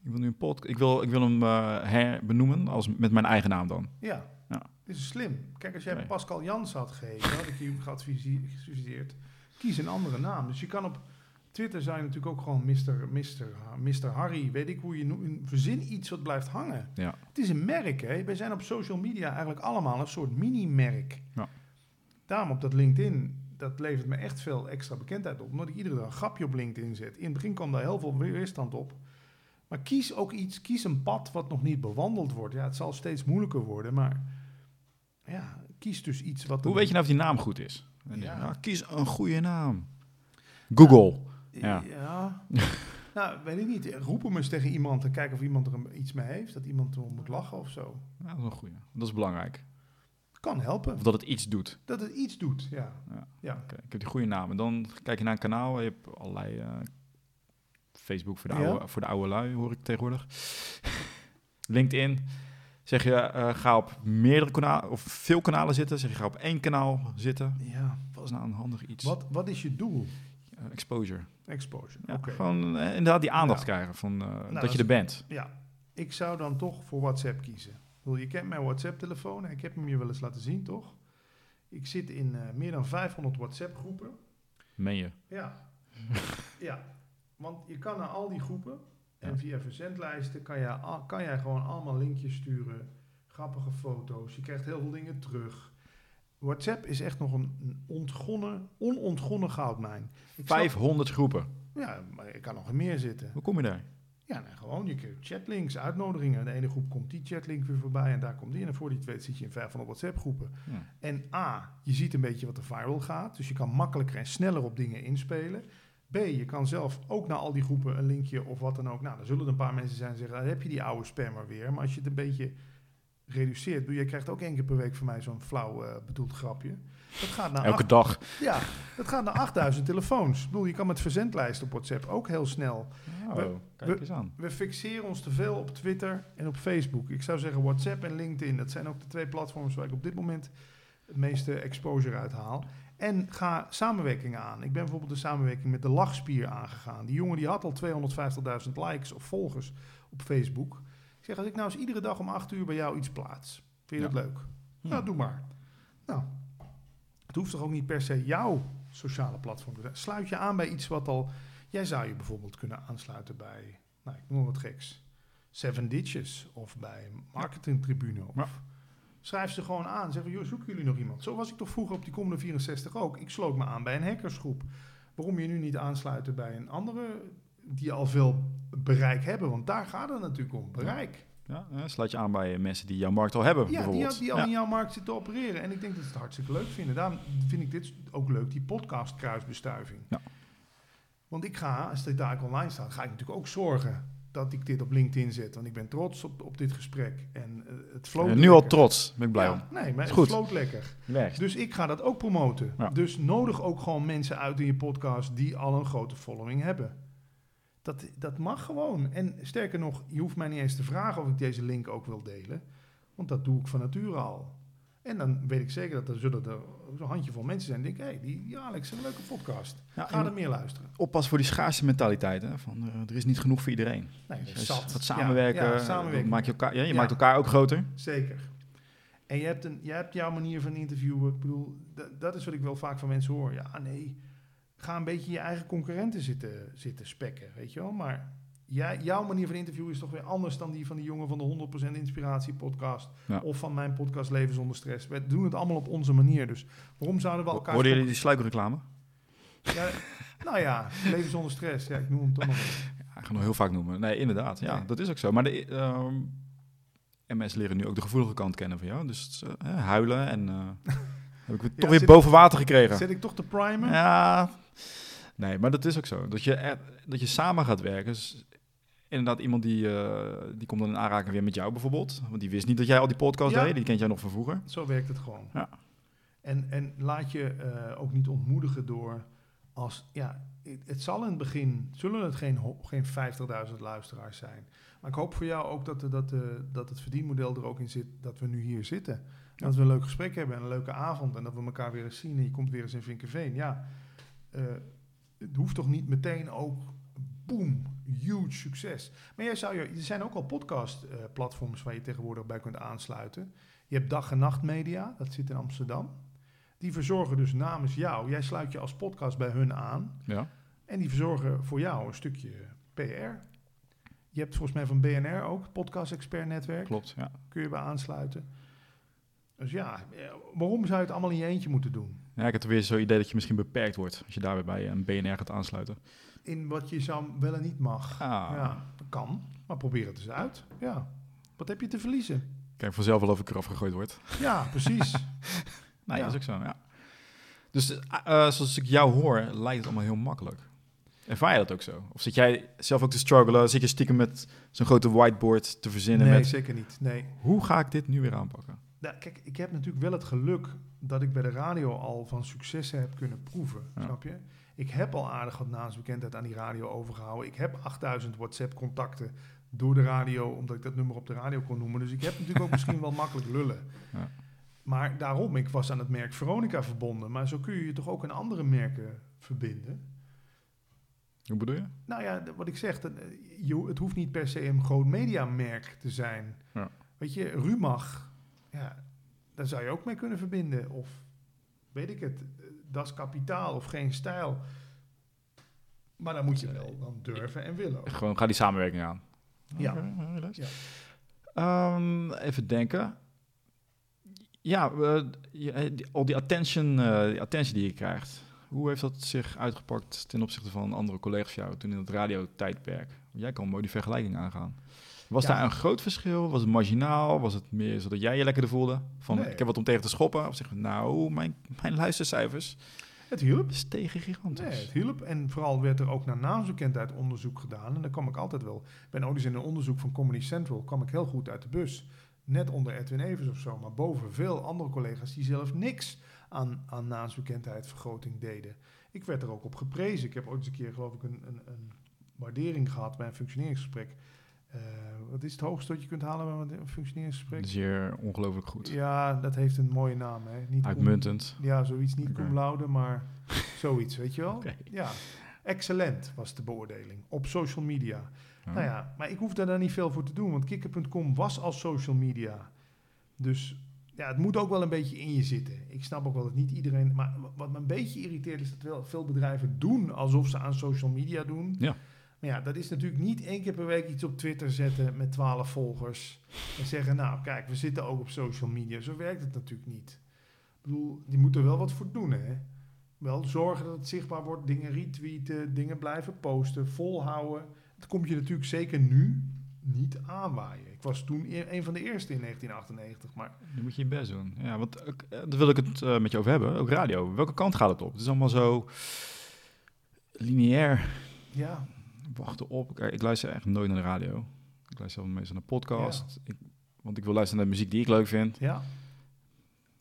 Ik wil nu een pod, ik wil, ik wil hem herbenoemen als met mijn eigen naam dan. Ja, Ja. dit is slim. Kijk, als jij Oké. Pascal Jans had geheten, had ik je geadviseerd. Kies een andere naam. Dus je kan op Twitter zijn natuurlijk ook gewoon Mr. Mr. Mr. Harry. Weet ik hoe je noemt. Verzin iets wat blijft hangen. Ja. Het is een merk, hè? Wij zijn op social media eigenlijk allemaal een soort mini-merk. Ja. Daarom op dat LinkedIn, dat levert me echt veel extra bekendheid op. Omdat ik iedere dag een grapje op LinkedIn zet. In het begin kwam daar heel veel weerstand op. Maar kies ook iets, kies een pad wat nog niet bewandeld wordt. Ja, het zal steeds moeilijker worden, maar ja, kies dus iets wat... Hoe weet je nou of die naam goed is? En Ja. ja, kies een goede naam. Google. Ja. Ja. <laughs> nou, weet ik niet. Roep hem eens tegen iemand en kijken of iemand er een- iets mee heeft. Dat iemand erom moet lachen of zo. Ja, dat is een goede. Dat is belangrijk. Kan helpen. Of dat het iets doet. Dat het iets doet, ja. Ja. ik heb die goede naam. En dan kijk je naar een kanaal. Je hebt allerlei... eh, Facebook voor de, Ja. oude, voor de oude lui, hoor ik tegenwoordig. <laughs> LinkedIn. Zeg je, eh, ga op meerdere kanalen of veel kanalen zitten. Zeg je, ga op één kanaal zitten. ja. Wat is nou een handig iets? Wat, wat is je doel? Exposure. Exposure. Ja, Oké. Gewoon eh, inderdaad die aandacht Ja. krijgen van eh, dat, dat je er bent. Ja, ik zou dan toch voor WhatsApp kiezen. Bedoel, je kent mijn WhatsApp-telefoon en ik heb hem je wel eens laten zien, toch? Ik zit in eh, meer dan 500 WhatsApp-groepen. Meen je? Ja. <laughs> ja, want je kan naar al die groepen en Ja. via verzendlijsten kan, je, al- kan jij gewoon allemaal linkjes sturen, grappige foto's. Je krijgt heel veel dingen terug. WhatsApp is echt nog een, ontgonnen, onontgonnen goudmijn. Ik snap- 500 groepen. ja, maar ik kan nog meer zitten. Hoe kom je daar? Ja, nee, gewoon. Je krijgt chatlinks, uitnodigingen. De ene groep komt die chatlink weer voorbij en daar komt die. En voor die het weet zit je in 500 WhatsApp-groepen. Ja. En A, je ziet een beetje wat er viral gaat. Dus je kan makkelijker en sneller op dingen inspelen. B, je kan zelf ook naar al die groepen een linkje of wat dan ook. Nou, dan zullen er een paar mensen zijn die zeggen, dan heb je die oude spammer weer. Maar als je het een beetje reduceert, je krijgt ook één keer per week van mij zo'n flauw eh, bedoeld grapje. Dat gaat naar Elke acht- dag. ja, dat gaat naar 8000 telefoons. Ik bedoel, je kan met verzendlijsten op WhatsApp ook heel snel Oh, We- kijk we- eens aan. we fixeren ons te veel op Twitter en op Facebook. Ik zou zeggen WhatsApp en LinkedIn. Dat zijn ook de twee platforms waar ik op dit moment het meeste exposure uit haal. En ga samenwerkingen aan. Ik ben bijvoorbeeld de samenwerking met de Lachspier aangegaan. Die jongen die had al 250.000 likes of volgers op Facebook. Ik zeg, als ik nou eens iedere dag om 8 uur bij jou iets plaats. Vind je Ja. dat leuk? Ja. Nou, doe maar. Nou, het hoeft toch ook niet per se jouw sociale platform te zijn. Sluit je aan bij iets wat al... Jij zou je bijvoorbeeld kunnen aansluiten bij, nou, ik noem wat geks, Seven Ditches of bij Marketing Tribune. Of Ja. Schrijf ze gewoon aan. Zeg joh, zoeken jullie nog iemand? Zo was ik toch vroeger op die Commodore 64 ook. Ik sloot me aan bij een hackersgroep. Waarom je nu niet aansluiten bij een andere die al veel bereik hebben? Want daar gaat het natuurlijk om, bereik. Ja, sluit je aan bij mensen die jouw markt al hebben, Ja, die, bijvoorbeeld. al- die al Ja. in jouw markt zitten te opereren. En ik denk dat ze het hartstikke leuk vinden. Daarom vind ik dit ook leuk, die podcast kruisbestuiving. Ja. Want ik ga, als dit daar online staat, ga ik natuurlijk ook zorgen dat ik dit op LinkedIn zet. Want ik ben trots op, op dit gesprek. En eh, het floot nu al trots, ben ik blij om. Nee, maar het goed. floot lekker. Dus ik ga dat ook promoten. Dus nodig ook gewoon mensen uit in je podcast die al een grote following hebben. Dat, dat mag gewoon. En sterker nog, je hoeft mij niet eens te vragen of ik deze link ook wil delen. Want dat doe ik van nature al. En dan weet ik zeker dat er zullen er zo'n handjevol mensen zijn die denken... hé, die, die Alex, een leuke podcast. Ja, Ga er meer luisteren. oppas voor die schaarste mentaliteit. Hè? Van, eh, er is niet genoeg voor iedereen. Nee, Dus zat. wat Ja, samenwerken, ja, dat samenwerken. maak je, elkaar, ja, je Ja. maakt elkaar ook groter. Zeker. En je hebt, een, je hebt jouw manier van interviewen. Ik bedoel, dat is wat ik wel vaak van mensen hoor. Ja, nee, ga een beetje je eigen concurrenten zitten, zitten spekken, weet je wel. Maar jij, jouw manier van interviewen is toch weer anders dan die van die jongen van de 100% Inspiratie podcast. Ja. Of van mijn podcast Leven zonder stress. We doen het allemaal op onze manier. Dus waarom zouden we elkaar... Hoorden jullie die sluikreclame? Ja, nou ja, Leven zonder stress. Ja, ik noem hem toch nog even. Ja, ik ga nog heel vaak noemen. Nee, inderdaad. Ja, Nee. dat is ook zo. Maar de, ehm, en mensen leren nu ook de gevoelige kant kennen van jou. Dus eh, huilen en eh, <laughs> heb ik weer- toch weer zit- boven water gekregen. Zet ik toch te primen? Ja, nee, maar dat is ook zo. Dat je, er- dat je samen gaat werken. Dus inderdaad, iemand die, eh, die komt dan in aanraking weer met jou bijvoorbeeld. Want die wist niet dat jij al die podcast Ja. deed. Die kent jij nog van vroeger. Zo werkt het gewoon. Ja. En, en laat je eh, ook niet ontmoedigen door als, ja, het, het zal in het begin, zullen het geen, geen 50.000 luisteraars zijn. Maar ik hoop voor jou ook dat, de, dat, de, dat het verdienmodel er ook in zit, dat we nu hier zitten. Dat we een leuk gesprek hebben en een leuke avond en dat we elkaar weer eens zien en je komt weer eens in Vinkenveen. Ja, eh, het hoeft toch niet meteen ook, boom, huge succes. Maar jij zou je, er zijn ook al podcast eh, platforms waar je tegenwoordig bij kunt aansluiten. Je hebt dag en nacht media, dat zit in Amsterdam. Die verzorgen dus namens jou. Jij sluit je als podcast bij hun aan. Ja. En die verzorgen voor jou een stukje PR. Je hebt volgens mij van BNR ook, Podcast Expert Netwerk. Klopt, ja. Kun je bij aansluiten. Dus ja, eh, waarom zou je het allemaal in je eentje moeten doen? Ja, ik heb er weer zo'n idee dat je misschien beperkt wordt als je daar weer bij een BNR gaat aansluiten. In wat je zou wel en niet mag. Ah, Ja, dat kan. Maar probeer het eens uit. Ja. Wat heb je te verliezen? Kijk vanzelf wel of ik eraf gegooid word. Ja, precies. <laughs> Nee, Ja. dat is ook zo, ja. Dus eh, eh, zoals ik jou hoor, lijkt het allemaal heel makkelijk. Ervaar je dat ook zo? Of zit jij zelf ook te struggelen? Zit je stiekem met zo'n grote whiteboard te verzinnen nee, met... zeker niet. Nee. Hoe ga ik dit nu weer aanpakken? Nou, kijk, ik heb natuurlijk wel het geluk dat ik bij de radio al van successen heb kunnen proeven. Ja. Snap je? Ik heb al aardig wat naamsbekendheid aan die radio overgehouden. Ik heb 8000 WhatsApp-contacten door de radio, omdat ik dat nummer op de radio kon noemen. Dus ik heb natuurlijk ook misschien wel makkelijk lullen. <laughs> Ja. Maar daarom, ik was aan het merk Veronica verbonden. Maar zo kun je je toch ook aan andere merken verbinden. Hoe bedoel je? Nou ja, wat ik zeg, dat, eh, je, het hoeft niet per se een groot mediamerk te zijn. Ja. Weet je, Rumach, ja, daar zou je ook mee kunnen verbinden. Of weet ik het, eh, Das Kapitaal of Geen Stijl. Maar dan moet je wel dan durven en willen. ook. Gewoon ga die samenwerking aan. Ja. Oké, ja. Ehm, even denken. Ja, eh, die- al die attention, eh, die attention die je krijgt. Hoe heeft dat zich uitgepakt ten opzichte van andere collega's van jou toen in het radiotijdperk? Jij kan mooi die vergelijking aangaan. Was Ja. daar een groot verschil? Was het marginaal? Was het meer zodat jij je lekkerder voelde? Van, Nee. ik heb wat om tegen te schoppen? Of zeg nou, mijn, mijn luistercijfers Het hielp. stegen gigantisch. Nee, het hielp. En vooral werd er ook naar naamsbekendheid onderzoek gedaan. En daar kwam ik altijd wel. Ben ook eens in een onderzoek van Comedy Central. kwam ik heel goed uit de bus. Net onder Edwin Evers of zo. Maar boven veel andere collega's die zelf niks aan, aan naamsbekendheid vergroting deden. Ik werd er ook op geprezen. Ik heb ooit eens een keer, geloof ik, een, een, een waardering gehad bij een functioneringsgesprek. Eh, wat is het hoogste dat je kunt halen bij een functioneringsgesprek? Hier ongelooflijk goed. Ja, dat heeft een mooie naam. Hè? Niet Uitmuntend. ja, zoiets niet cum laude, maar <laughs> zoiets, weet je wel? Ja, excellent was de beoordeling op social media. Nou ja, maar ik hoefde daar niet veel voor te doen, want kikker.com was al social media. Dus ja, het moet ook wel een beetje in je zitten. Ik snap ook wel dat niet iedereen... Maar wat me een beetje irriteert is dat wel veel bedrijven doen alsof ze aan social media doen. Ja. Maar ja, dat is natuurlijk niet één keer per week iets op Twitter zetten met 12 volgers. En zeggen, nou kijk, we zitten ook op social media. Zo werkt het natuurlijk niet. Ik bedoel, die moeten er wel wat voor doen, hè. Wel zorgen dat het zichtbaar wordt, dingen retweeten, dingen blijven posten, volhouden. Dat komt je natuurlijk zeker nu niet aanwaaien. Ik was toen e- een van de eerste in 1998, maar Nu moet je je best doen. Ja, want ook, eh, daar wil ik het eh, met je over hebben. Ook radio. Welke kant gaat het op? Het is allemaal zo lineair. ja, Wachten op. Ik luister echt nooit naar de radio. Ik luister wel meestal naar podcast. Ik, want ik wil luisteren naar muziek die ik leuk vind. ja.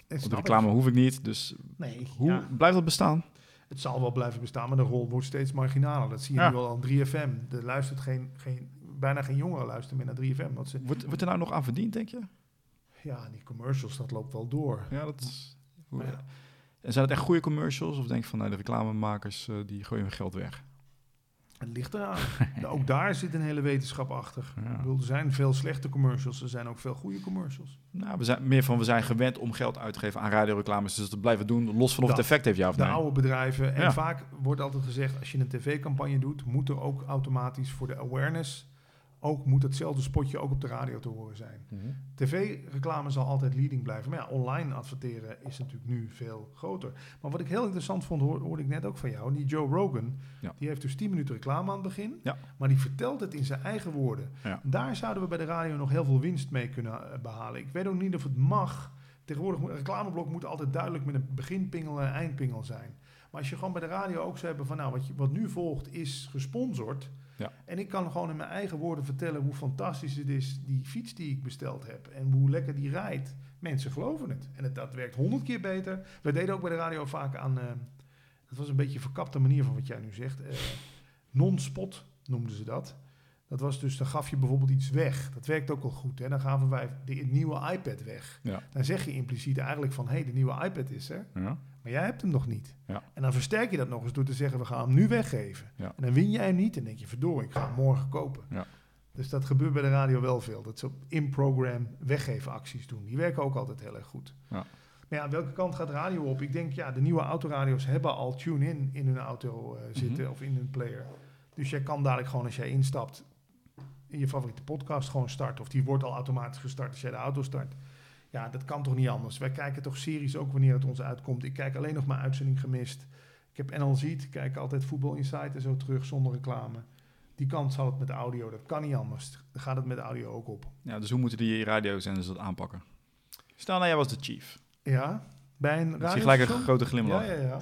De reclame het. hoef ik niet. Dus Nee, hoe ja. blijft dat bestaan? Het zal wel blijven bestaan, maar de rol wordt steeds marginaler. Dat zie je Ja. nu al aan 3FM. Er luistert geen, geen, bijna geen jongeren luisteren meer naar 3FM. Want ze, Wordt, wordt er nou nog aan verdiend, denk je? ja, die commercials, dat loopt wel door. Ja, dat is... Hoe, ja, En zijn het echt goede commercials? Of denk je van, nou, de reclamemakers, eh, die gooien hun geld weg? het ligt eraan. <laughs> ook daar zit een hele wetenschap achter. Ja. Ik bedoel, er zijn veel slechte commercials, er zijn ook veel goede commercials. Nou, we zijn meer van we zijn gewend om geld uit te geven aan radioreclames, dus dat blijven doen, los van of het effect heeft, ja of De nee. oude bedrijven. En Ja. vaak wordt altijd gezegd, als je een tv-campagne doet, moet er ook automatisch voor de awareness, ook moet hetzelfde spotje ook op de radio te horen zijn. Mhm. TV-reclame zal altijd leading blijven. Maar ja, online adverteren is natuurlijk nu veel groter. Maar wat ik heel interessant vond, hoor- hoorde ik net ook van jou. Die Joe Rogan, Ja. die heeft dus 10 minuten reclame aan het begin. Ja. Maar die vertelt het in zijn eigen woorden. Ja. Daar zouden we bij de radio nog heel veel winst mee kunnen eh, behalen. Ik weet ook niet of het mag. Tegenwoordig moet een reclameblok moet altijd duidelijk met een beginpingel en een eindpingel zijn. Maar als je gewoon bij de radio ook zou hebben van nou, wat, je, wat nu volgt is gesponsord. Ja. En ik kan gewoon in mijn eigen woorden vertellen hoe fantastisch het is, die fiets die ik besteld heb. En hoe lekker die rijdt. Mensen geloven het. En het, dat werkt honderd keer beter. We deden ook bij de radio vaak aan, eh dat was een beetje een verkapte manier van wat jij nu zegt. eh, Non-spot noemden ze dat. Dat was dus, dan gaf je bijvoorbeeld iets weg. Dat werkt ook wel goed. Hè? Dan gaven wij de nieuwe iPad weg. Ja. Dan zeg je impliciet eigenlijk van, hé, hey, de nieuwe iPad is er. Ja. Maar jij hebt hem nog niet. Ja. En dan versterk je dat nog eens door te zeggen, we gaan hem nu weggeven. Ja. En dan win jij hem niet en denk je, verdorie, ik ga hem morgen kopen. Ja. Dus dat gebeurt bij de radio wel veel. Dat ze in-program weggeven acties doen. Die werken ook altijd heel erg goed. Ja. Maar ja, welke kant gaat radio op? Ik denk, ja, de nieuwe autoradio's hebben al tune-in in hun auto eh, zitten Mhm. of in hun player. Dus jij kan dadelijk gewoon als jij instapt in je favoriete podcast gewoon starten. Of die wordt al automatisch gestart als jij de auto start. Ja, dat kan toch niet anders. Wij kijken toch series ook wanneer het ons uitkomt. Ik kijk alleen nog maar uitzending gemist. Ik heb NL Ziet, ik kijk altijd Voetbal Insight en zo terug zonder reclame. Die kant zal het met audio, dat kan niet anders. Dan gaat het met audio ook op. Ja, dus hoe moeten die radiozenders dat aanpakken? Stel nou, jij was de chief. Ja, bij een zie gelijk een grote glimlach. Ja, ja, ja.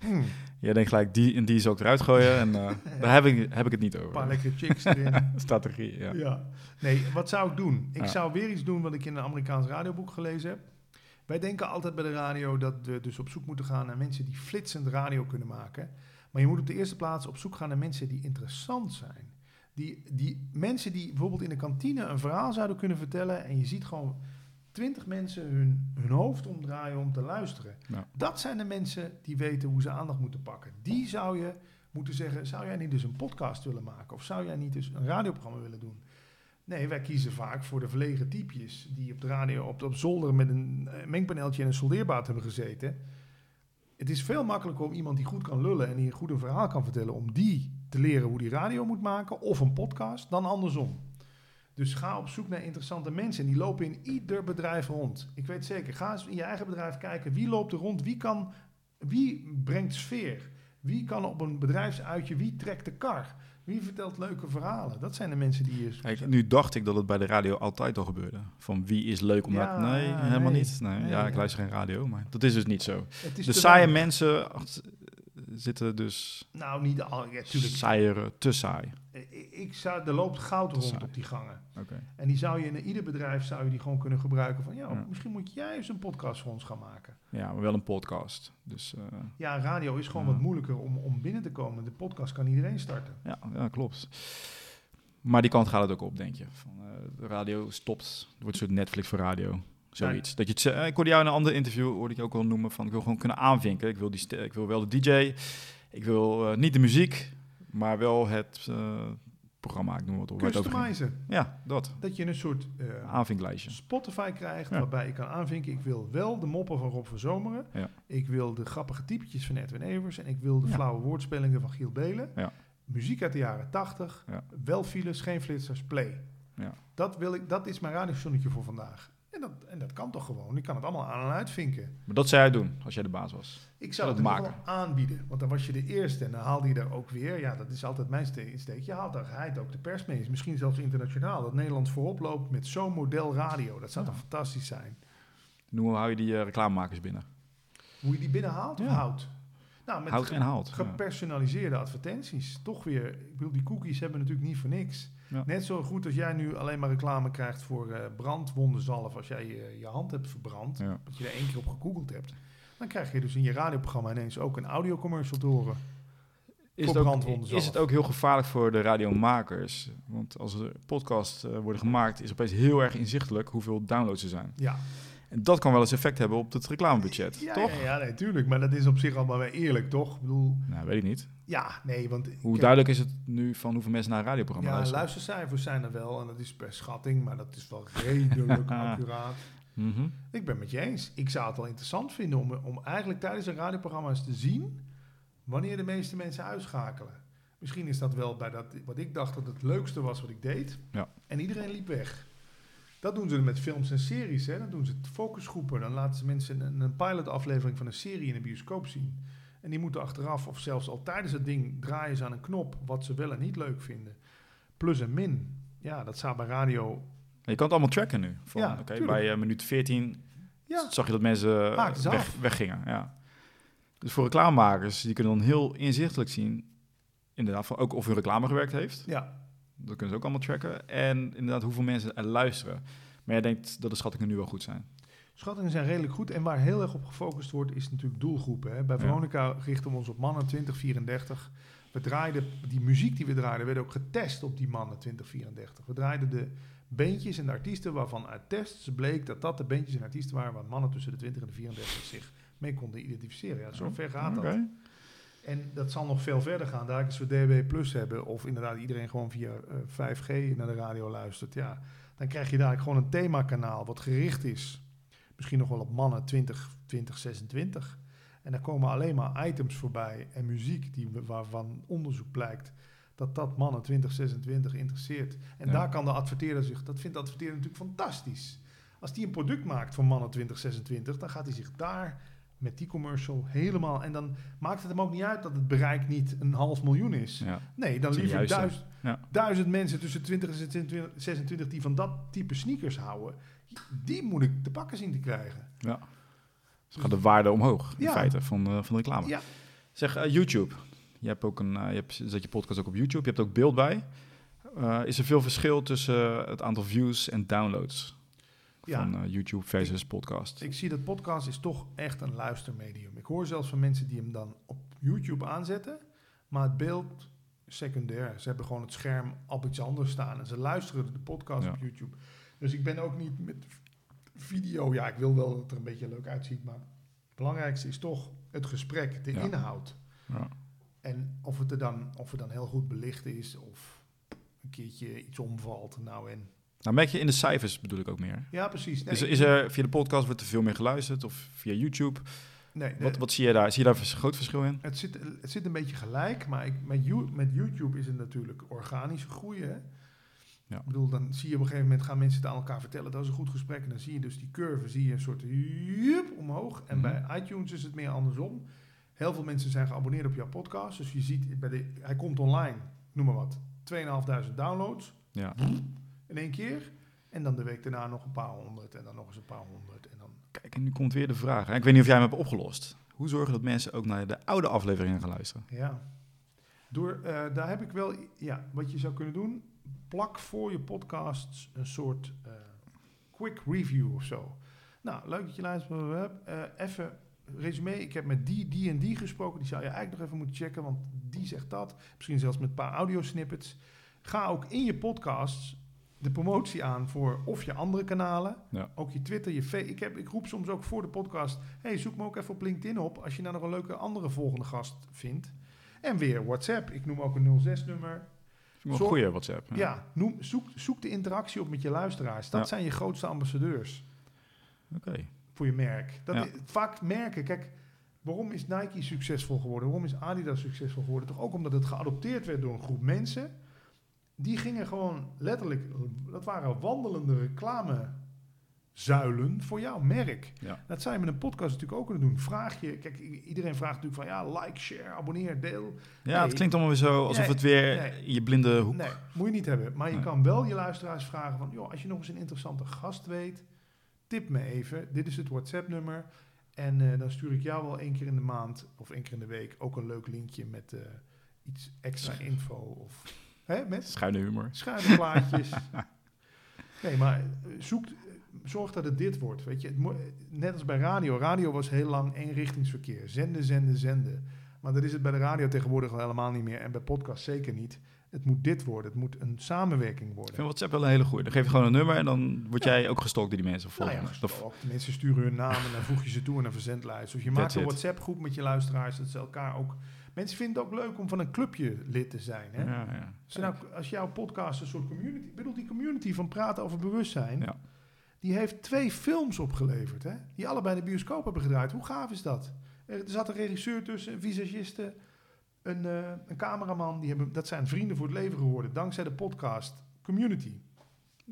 Hmm, Jij denkt gelijk, die en die zou ik eruit gooien en eh, <laughs> daar heb ik, heb ik het niet een paar over. lekkere chicks erin. <laughs> Strategie, ja. Ja. Nee, wat zou ik doen? Ik Ja. zou weer iets doen wat ik in een Amerikaans radioboek gelezen heb. Wij denken altijd bij de radio dat we dus op zoek moeten gaan naar mensen die flitsend radio kunnen maken. Maar je moet op de eerste plaats op zoek gaan naar mensen die interessant zijn. Die, die mensen die bijvoorbeeld in de kantine een verhaal zouden kunnen vertellen. En je ziet gewoon twintig mensen hun, hun hoofd omdraaien om te luisteren. Dat zijn de mensen die weten hoe ze aandacht moeten pakken. Die zou je moeten zeggen, zou jij niet dus een podcast willen maken? Of zou jij niet dus een radioprogramma willen doen? Nee, wij kiezen vaak voor de verlegen typjes die op de radio op, op zolder met een eh, mengpaneeltje en een soldeerbaat hebben gezeten. Het is veel makkelijker om iemand die goed kan lullen en die een goed een verhaal kan vertellen, om die te leren hoe die radio moet maken of een podcast, dan andersom. Dus ga op zoek naar interessante mensen. En die lopen in ieder bedrijf rond. Ik weet zeker, ga eens in je eigen bedrijf kijken. Wie loopt er rond? Wie, kan, wie brengt sfeer? Wie kan op een bedrijfsuitje? Wie trekt de kar? Wie vertelt leuke verhalen? Dat zijn de mensen die je... Kijk, nu dacht ik dat het bij de radio altijd al gebeurde. Van wie is leuk om Ja, naar... Nee, helemaal nee. niet. Nee, Nee, ja, ik luister geen radio, maar dat is dus niet zo. De saaie mensen zitten dus Nou, niet al. Ja, tuurlijk. saaier, te saai. Ik, ik zou, er loopt goud Te rond saai. op die gangen. Oké. En die zou je in ieder bedrijf zou je die gewoon kunnen gebruiken. Van ja, Ja. misschien moet jij eens een podcast voor ons gaan maken. Ja, maar wel een podcast. Dus eh, Ja, radio is gewoon wat moeilijker om, om binnen te komen. De podcast kan iedereen starten. ja, ja, klopt. Maar die kant gaat het ook op, denk je. Van, eh, de radio stopt. Het wordt een soort Netflix voor radio. Zoiets. Dat je het, eh, ik hoorde jou in een ander interview, hoorde ik je ook al noemen, van ik wil gewoon kunnen aanvinken. Ik wil, die ik wil wel de DJ. Ik wil eh, niet de muziek, maar wel het eh, programma. Ik noem op. het ging. Customizen. Ja, dat. Dat je een soort Aanvinklijstje. Spotify krijgt Ja. waarbij je kan aanvinken. Ik wil wel de moppen van Rob van Zomeren. Ja. Ik wil de grappige typetjes van Edwin Evers. En ik wil de Ja. flauwe woordspellingen van Giel Belen. Ja. Muziek uit de jaren 80. Ja. Wel files, geen flitsers, play. Ja. Dat, wil ik, dat is mijn radiostonnetje voor vandaag. En dat, en dat kan toch gewoon? Ik kan het allemaal aan en uitvinken. Maar dat zou jij doen als jij de baas was. Ik Zou het geval aanbieden. Want dan was je de eerste en dan haalde je daar ook weer. Ja, dat is altijd mijn ste- insteek. Je haalt daar geheid ook de pers mee. Misschien zelfs internationaal. Dat Nederland voorop loopt met zo'n model radio. Dat zou Ja. toch fantastisch zijn? En hoe hou je die eh, reclamemakers binnen? Hoe je die binnenhaalt of Ja. houdt? Nou, met Houd ge- en haalt. Gepersonaliseerde advertenties. Toch weer, ik bedoel, die cookies hebben natuurlijk niet voor niks. Ja. Net zo goed als jij nu alleen maar reclame krijgt voor eh brandwondenzalf als jij je, je hand hebt verbrand, Ja. dat je er één keer op gegoogeld hebt. Dan krijg je dus in je radioprogramma ineens ook een audiocommercial te horen. Is het, ook, is het ook heel gevaarlijk voor de radiomakers? Want als er podcasts eh, worden gemaakt, is opeens heel erg inzichtelijk hoeveel downloads er zijn. Ja, En dat kan wel eens effect hebben op het reclamebudget, Ja, toch? Ja, ja nee, tuurlijk. Maar dat is op zich allemaal weer eerlijk, toch? Ik bedoel, Nou, weet ik niet. ja, nee, want... Hoe kijk, duidelijk is het nu van hoeveel mensen naar een radioprogramma Ja, luisteren? luistercijfers zijn er wel. En dat is per schatting, maar dat is wel redelijk <laughs> accuraat. Mhm. Ik ben het met je eens. Ik zou het wel interessant vinden om, om eigenlijk tijdens een radioprogramma eens te zien wanneer de meeste mensen uitschakelen. Misschien is dat wel bij dat, wat ik dacht dat het leukste was wat ik deed. Ja. En iedereen liep weg. Dat doen ze met films en series. Hè. Dan doen ze focusgroepen. Dan laten ze mensen een, een pilotaflevering van een serie in de bioscoop zien. En die moeten achteraf of zelfs al tijdens het ding draaien ze aan een knop wat ze wel en niet leuk vinden. Plus en min. Ja, dat zou bij radio... Je kan het allemaal tracken nu. Van, Ja, bij eh, minuut 14 Ja, zag je dat mensen eh, ze weg, weggingen. Ja. Dus voor reclamemakers, die kunnen dan heel inzichtelijk zien, inderdaad, van ook of hun reclame gewerkt heeft. ja, Dat kunnen ze ook allemaal tracken. En inderdaad, hoeveel mensen er luisteren. Maar jij denkt dat de schattingen nu wel goed zijn. Schattingen zijn redelijk goed. En waar heel erg op gefocust wordt, is natuurlijk doelgroepen. Hè. Bij Ja. Veronica richten we ons op mannen 2034. We draaiden, die muziek die we draaiden, werd ook getest op die mannen 2034. We draaiden de beentjes en de artiesten waarvan uit tests bleek dat dat de beentjes en artiesten waren waar mannen tussen de 20 en de 34 zich mee konden identificeren. Ja, zo ver gaat dat. En dat zal nog veel verder gaan. Daar als we DB Plus hebben, of inderdaad iedereen gewoon via eh, 5G naar de radio luistert, ja, dan krijg je daar gewoon een themakanaal wat gericht is. Misschien nog wel op mannen 20, 20, 26. En daar komen alleen maar items voorbij en muziek die, waarvan onderzoek blijkt dat dat mannen 2026 interesseert. En Ja. daar kan de adverteerder zich, dat vindt de adverteerder natuurlijk fantastisch. Als die een product maakt voor mannen 2026, dan gaat hij zich daar met die commercial helemaal. En dan maakt het hem ook niet uit dat het bereik niet een half miljoen is. Ja. Nee, dan liever duizend, Ja. duizend mensen tussen 20 en 26 26 die van dat type sneakers houden. Die moet ik te pakken zien te krijgen. ja. Dus gaat de waarde omhoog, in Ja. feite, van, van de reclame. Ja. Zeg, eh, YouTube. Je hebt ook een, eh, je hebt, zet je podcast ook op YouTube. Je hebt ook beeld bij. Eh, is er veel verschil tussen het aantal views en downloads Ja. van eh, YouTube versus podcast? Ik zie dat podcast is toch echt een luistermedium. Ik hoor zelfs van mensen die hem dan op YouTube aanzetten, maar het beeld secundair. Ze hebben gewoon het scherm op iets anders staan en ze luisteren de podcast Ja. op YouTube. Dus ik ben ook niet met video. Ja, ik wil wel dat het er een beetje leuk uitziet, maar het belangrijkste is toch het gesprek, de Ja. inhoud. Ja. En of het er dan, of het dan heel goed belicht is of een keertje iets omvalt. Nou en Nou, merk je in de cijfers bedoel ik ook meer. ja, precies. Nee, Is, er- is er via de podcast wordt er veel meer geluisterd of via YouTube? nee, Wat, de- wat zie je daar? Zie je daar een groot verschil in? Het zit, het zit een beetje gelijk, maar ik, met, met YouTube is het natuurlijk organische groei. Hè? Ja. Ik bedoel, dan zie je op een gegeven moment gaan mensen het aan elkaar vertellen. Dat is een goed gesprek. En dan zie je dus die curve, zie je een soort jup omhoog. En Mhm. bij iTunes is het meer andersom. Heel veel mensen zijn geabonneerd op jouw podcast. Dus je ziet, bij de, hij komt online, noem maar wat, 2.500 downloads Ja. In één keer. En dan de week daarna nog een paar honderd. En dan nog eens een paar honderd. En dan Kijk, en nu komt weer de vraag. hè. Ik weet niet of jij hem hebt opgelost. Hoe zorgen dat mensen ook naar de oude afleveringen gaan luisteren? Ja. Door, eh, daar heb ik wel, ja, wat je zou kunnen doen, plak voor je podcasts een soort eh, quick review of zo. Nou, leuk dat je luistert. Eh, even resume. Ik heb met die, die en die gesproken. Die zou je eigenlijk nog even moeten checken, want die zegt dat. Misschien zelfs met een paar audiosnippets. Ga ook in je podcasts de promotie aan voor of je andere kanalen. Ja. Ook je Twitter, je fe- ik, heb, ik roep soms ook voor de podcast. Hey, zoek me ook even op LinkedIn op als je nou nog een leuke andere volgende gast vindt. En weer WhatsApp. Ik noem ook een 06-nummer. Vind ik wel een goede WhatsApp. Ja, noem, zoek, zoek de interactie op met je luisteraars. Dat Ja. zijn je grootste ambassadeurs Oké. voor je merk. Dat vaak merken, kijk, waarom is Nike succesvol geworden? Waarom is Adidas succesvol geworden? Toch ook omdat het geadopteerd werd door een groep mensen. Die gingen gewoon letterlijk, dat waren wandelende reclamezuilen voor jouw merk. Ja. Dat zou je met een podcast natuurlijk ook kunnen doen. Vraag je, kijk, iedereen vraagt natuurlijk van ja, like, share, abonneer, deel. Ja, Nee. het klinkt allemaal weer zo alsof Nee, het weer nee. je blinde hoek... Nee, moet je niet hebben. Maar je kan wel je luisteraars vragen van, joh, als je nog eens een interessante gast weet, tip me even. Dit is het WhatsApp-nummer. En eh, dan stuur ik jou wel één keer in de maand of één keer in de week ook een leuk linkje met eh, iets extra <laughs> info. Of hè, met Schuine humor. schuine plaatjes. <laughs> nee, maar eh, zoek, zorg dat het dit wordt. Weet je, net als bij radio. Radio was heel lang eenrichtingsverkeer. Zenden, zenden, zenden. Maar dat is het bij de radio tegenwoordig al helemaal niet meer. En bij podcast zeker niet. Het moet dit worden. Het moet een samenwerking Ik worden. vind WhatsApp wel een hele goeie. Dan geef je gewoon een nummer en dan word jij ook gestalkt door die mensen. Nou ja, de mensen sturen hun naam en dan voeg je ze toe in een verzendlijst. Of je maakt een. WhatsApp-groep met je luisteraars, dat ze elkaar ook... Mensen vinden het ook leuk om van een clubje lid te zijn. Hè? ja, ja. Nou, als jouw podcast een soort community... Ik bedoel, die community van Praten over Bewustzijn... Ja. die heeft twee films opgeleverd. Hè? Die allebei de bioscoop hebben gedraaid. Hoe gaaf is dat? Er zat een regisseur tussen, een visagiste, een, eh, een cameraman. Die hebben, dat zijn vrienden voor het leven geworden. Dankzij de podcast Community.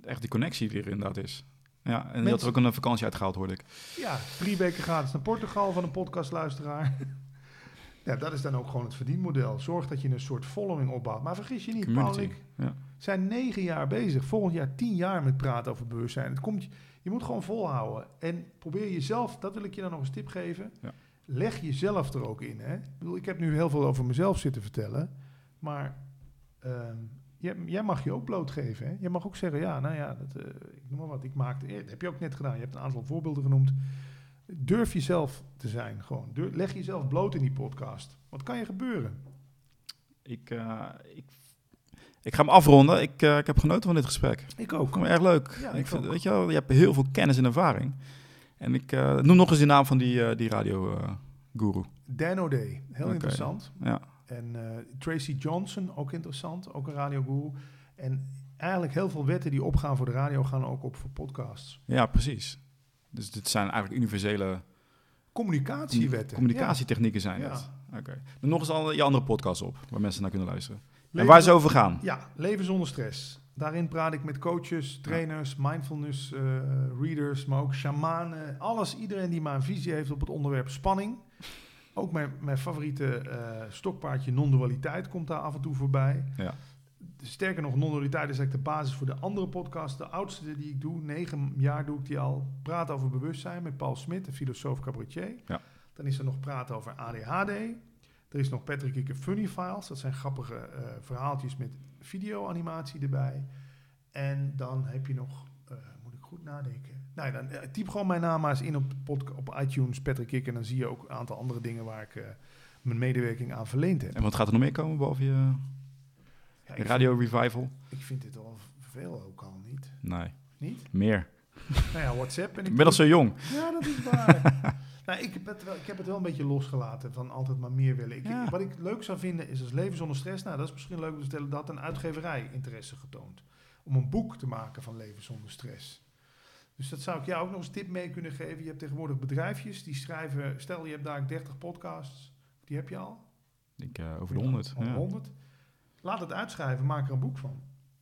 Echt die connectie die er inderdaad is. Ja, en je had Mensen- er ook een vakantie uitgehaald, hoorde ik. Ja, drie weken gratis naar Portugal van een podcastluisteraar. Ja, dat is dan ook gewoon het verdienmodel. Zorg dat je een soort following opbouwt. Maar vergis je niet, Paul Community. ik Ja. zijn negen jaar bezig. Volgend jaar tien jaar met praten over bewustzijn. Het komt, je moet gewoon volhouden. En probeer jezelf, dat wil ik je dan nog eens tip geven. Ja. Leg jezelf er ook in. Hè? Ik, bedoel, ik heb nu heel veel over mezelf zitten vertellen. Maar ehm, jij, jij mag je ook blootgeven. Hè? Jij mag ook zeggen, ja, nou ja, dat, eh, ik noem maar wat. Ik maakte, eh, dat heb je ook net gedaan. Je hebt een aantal voorbeelden genoemd. Durf jezelf te zijn. Gewoon. Durf- leg jezelf bloot in die podcast. Wat kan je gebeuren? Ik, eh, ik, ik ga hem afronden. Ik, eh, ik heb genoten van dit gesprek. Ik Ik ook. vond het erg leuk. Ja, ik ik vind, weet je, wel, je hebt heel veel kennis en ervaring. En ik eh, noem nog eens de naam van die, die radio eh, guru. Dan O'Day, heel interessant. Ja. En Tracy Johnson, ook interessant, ook een radioguru. En eigenlijk heel veel wetten die opgaan voor de radio gaan ook op voor podcasts. ja, precies. Dus dit zijn eigenlijk universele Communicatiewetten. communicatietechnieken zijn het. Oké. Dan nog eens al je andere podcasts op, waar mensen naar kunnen luisteren. En waar ze over gaan. Ja, leven zonder stress. Daarin praat ik met coaches, trainers, mindfulness eh, readers, maar ook shamanen. Alles, iedereen die maar een visie heeft op het onderwerp spanning. Ook mijn, mijn favoriete eh, stokpaardje non-dualiteit komt daar af en toe voorbij. Ja. Sterker nog, non-dualiteit is eigenlijk de basis voor de andere podcast. De oudste die ik doe, negen jaar doe ik die al. Praat over bewustzijn met Paul Smit, de filosoof cabaretier. Ja. Dan is er nog praten over ADHD. Er is nog Patrick Ikke Funny Files. Dat zijn grappige eh, verhaaltjes met video-animatie erbij. En dan heb je nog, eh, moet ik goed nadenken. Nou, ja, dan eh, typ gewoon mijn naam maar eens in op, op iTunes, Patrick Ikke. En dan zie je ook een aantal andere dingen waar ik mijn medewerking aan verleend heb. En wat gaat er nog meer komen behalve je Ja, radio revival? Ik vind dit al veel ook al niet. Nee, Niet? meer. Nou ja, WhatsApp ben ik... Nog zo jong. Ja, dat is waar. <laughs> nou, ik, heb het wel, ik heb het wel een beetje losgelaten van altijd maar meer willen. Ik, Ja. Wat ik leuk zou vinden is als Leven zonder stress. Nou, dat is misschien leuk om te vertellen. Dat een uitgeverij interesse getoond. Om een boek te maken van Leven zonder stress. Dus dat zou ik jou ook nog eens tip mee kunnen geven. Je hebt tegenwoordig bedrijfjes die schrijven... Stel, je hebt daar 30 podcasts. Die heb je al. Ik, eh, over de 100. Al Ja. 100. Laat het uitschrijven, maak er een boek van.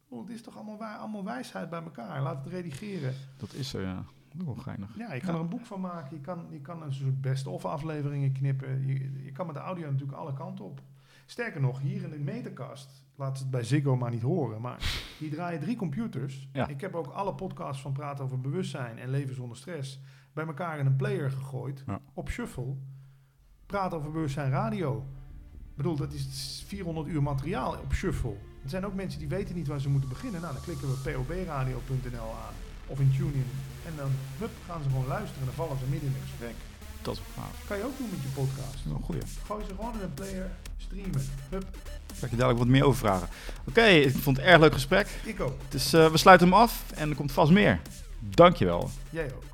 Oh, het is toch allemaal, waar, allemaal wijsheid bij elkaar. Laat het redigeren. Dat is zo, ja. Wel geinig. Ja, je kan Ja. er een boek van maken. Je kan, je kan een soort best-of afleveringen knippen. Je, je kan met de audio natuurlijk alle kanten op. Sterker nog, hier in de meterkast, laat het bij Ziggo maar niet horen, maar hier draaien drie computers. Ja. Ik heb ook alle podcasts van Praten over Bewustzijn en Leven zonder Stress bij elkaar in een player gegooid. Ja. Op shuffle. Praten over Bewustzijn Radio. Ik bedoel, dat is 400 uur materiaal op shuffle. Er zijn ook mensen die weten niet waar ze moeten beginnen. Nou, dan klikken we pobradio.nl aan of in TuneIn. En dan hup, gaan ze gewoon luisteren en dan vallen ze midden in het gesprek. Dat is gaaf. Kan je ook doen met je podcast. Een goeie. Gooi ze gewoon in een player, streamen. Hup, ga ik je dadelijk wat meer over vragen. Oké, ik vond het een erg leuk gesprek. ik ook. Dus eh, we sluiten hem af en er komt vast meer. Dankjewel. Jij ook.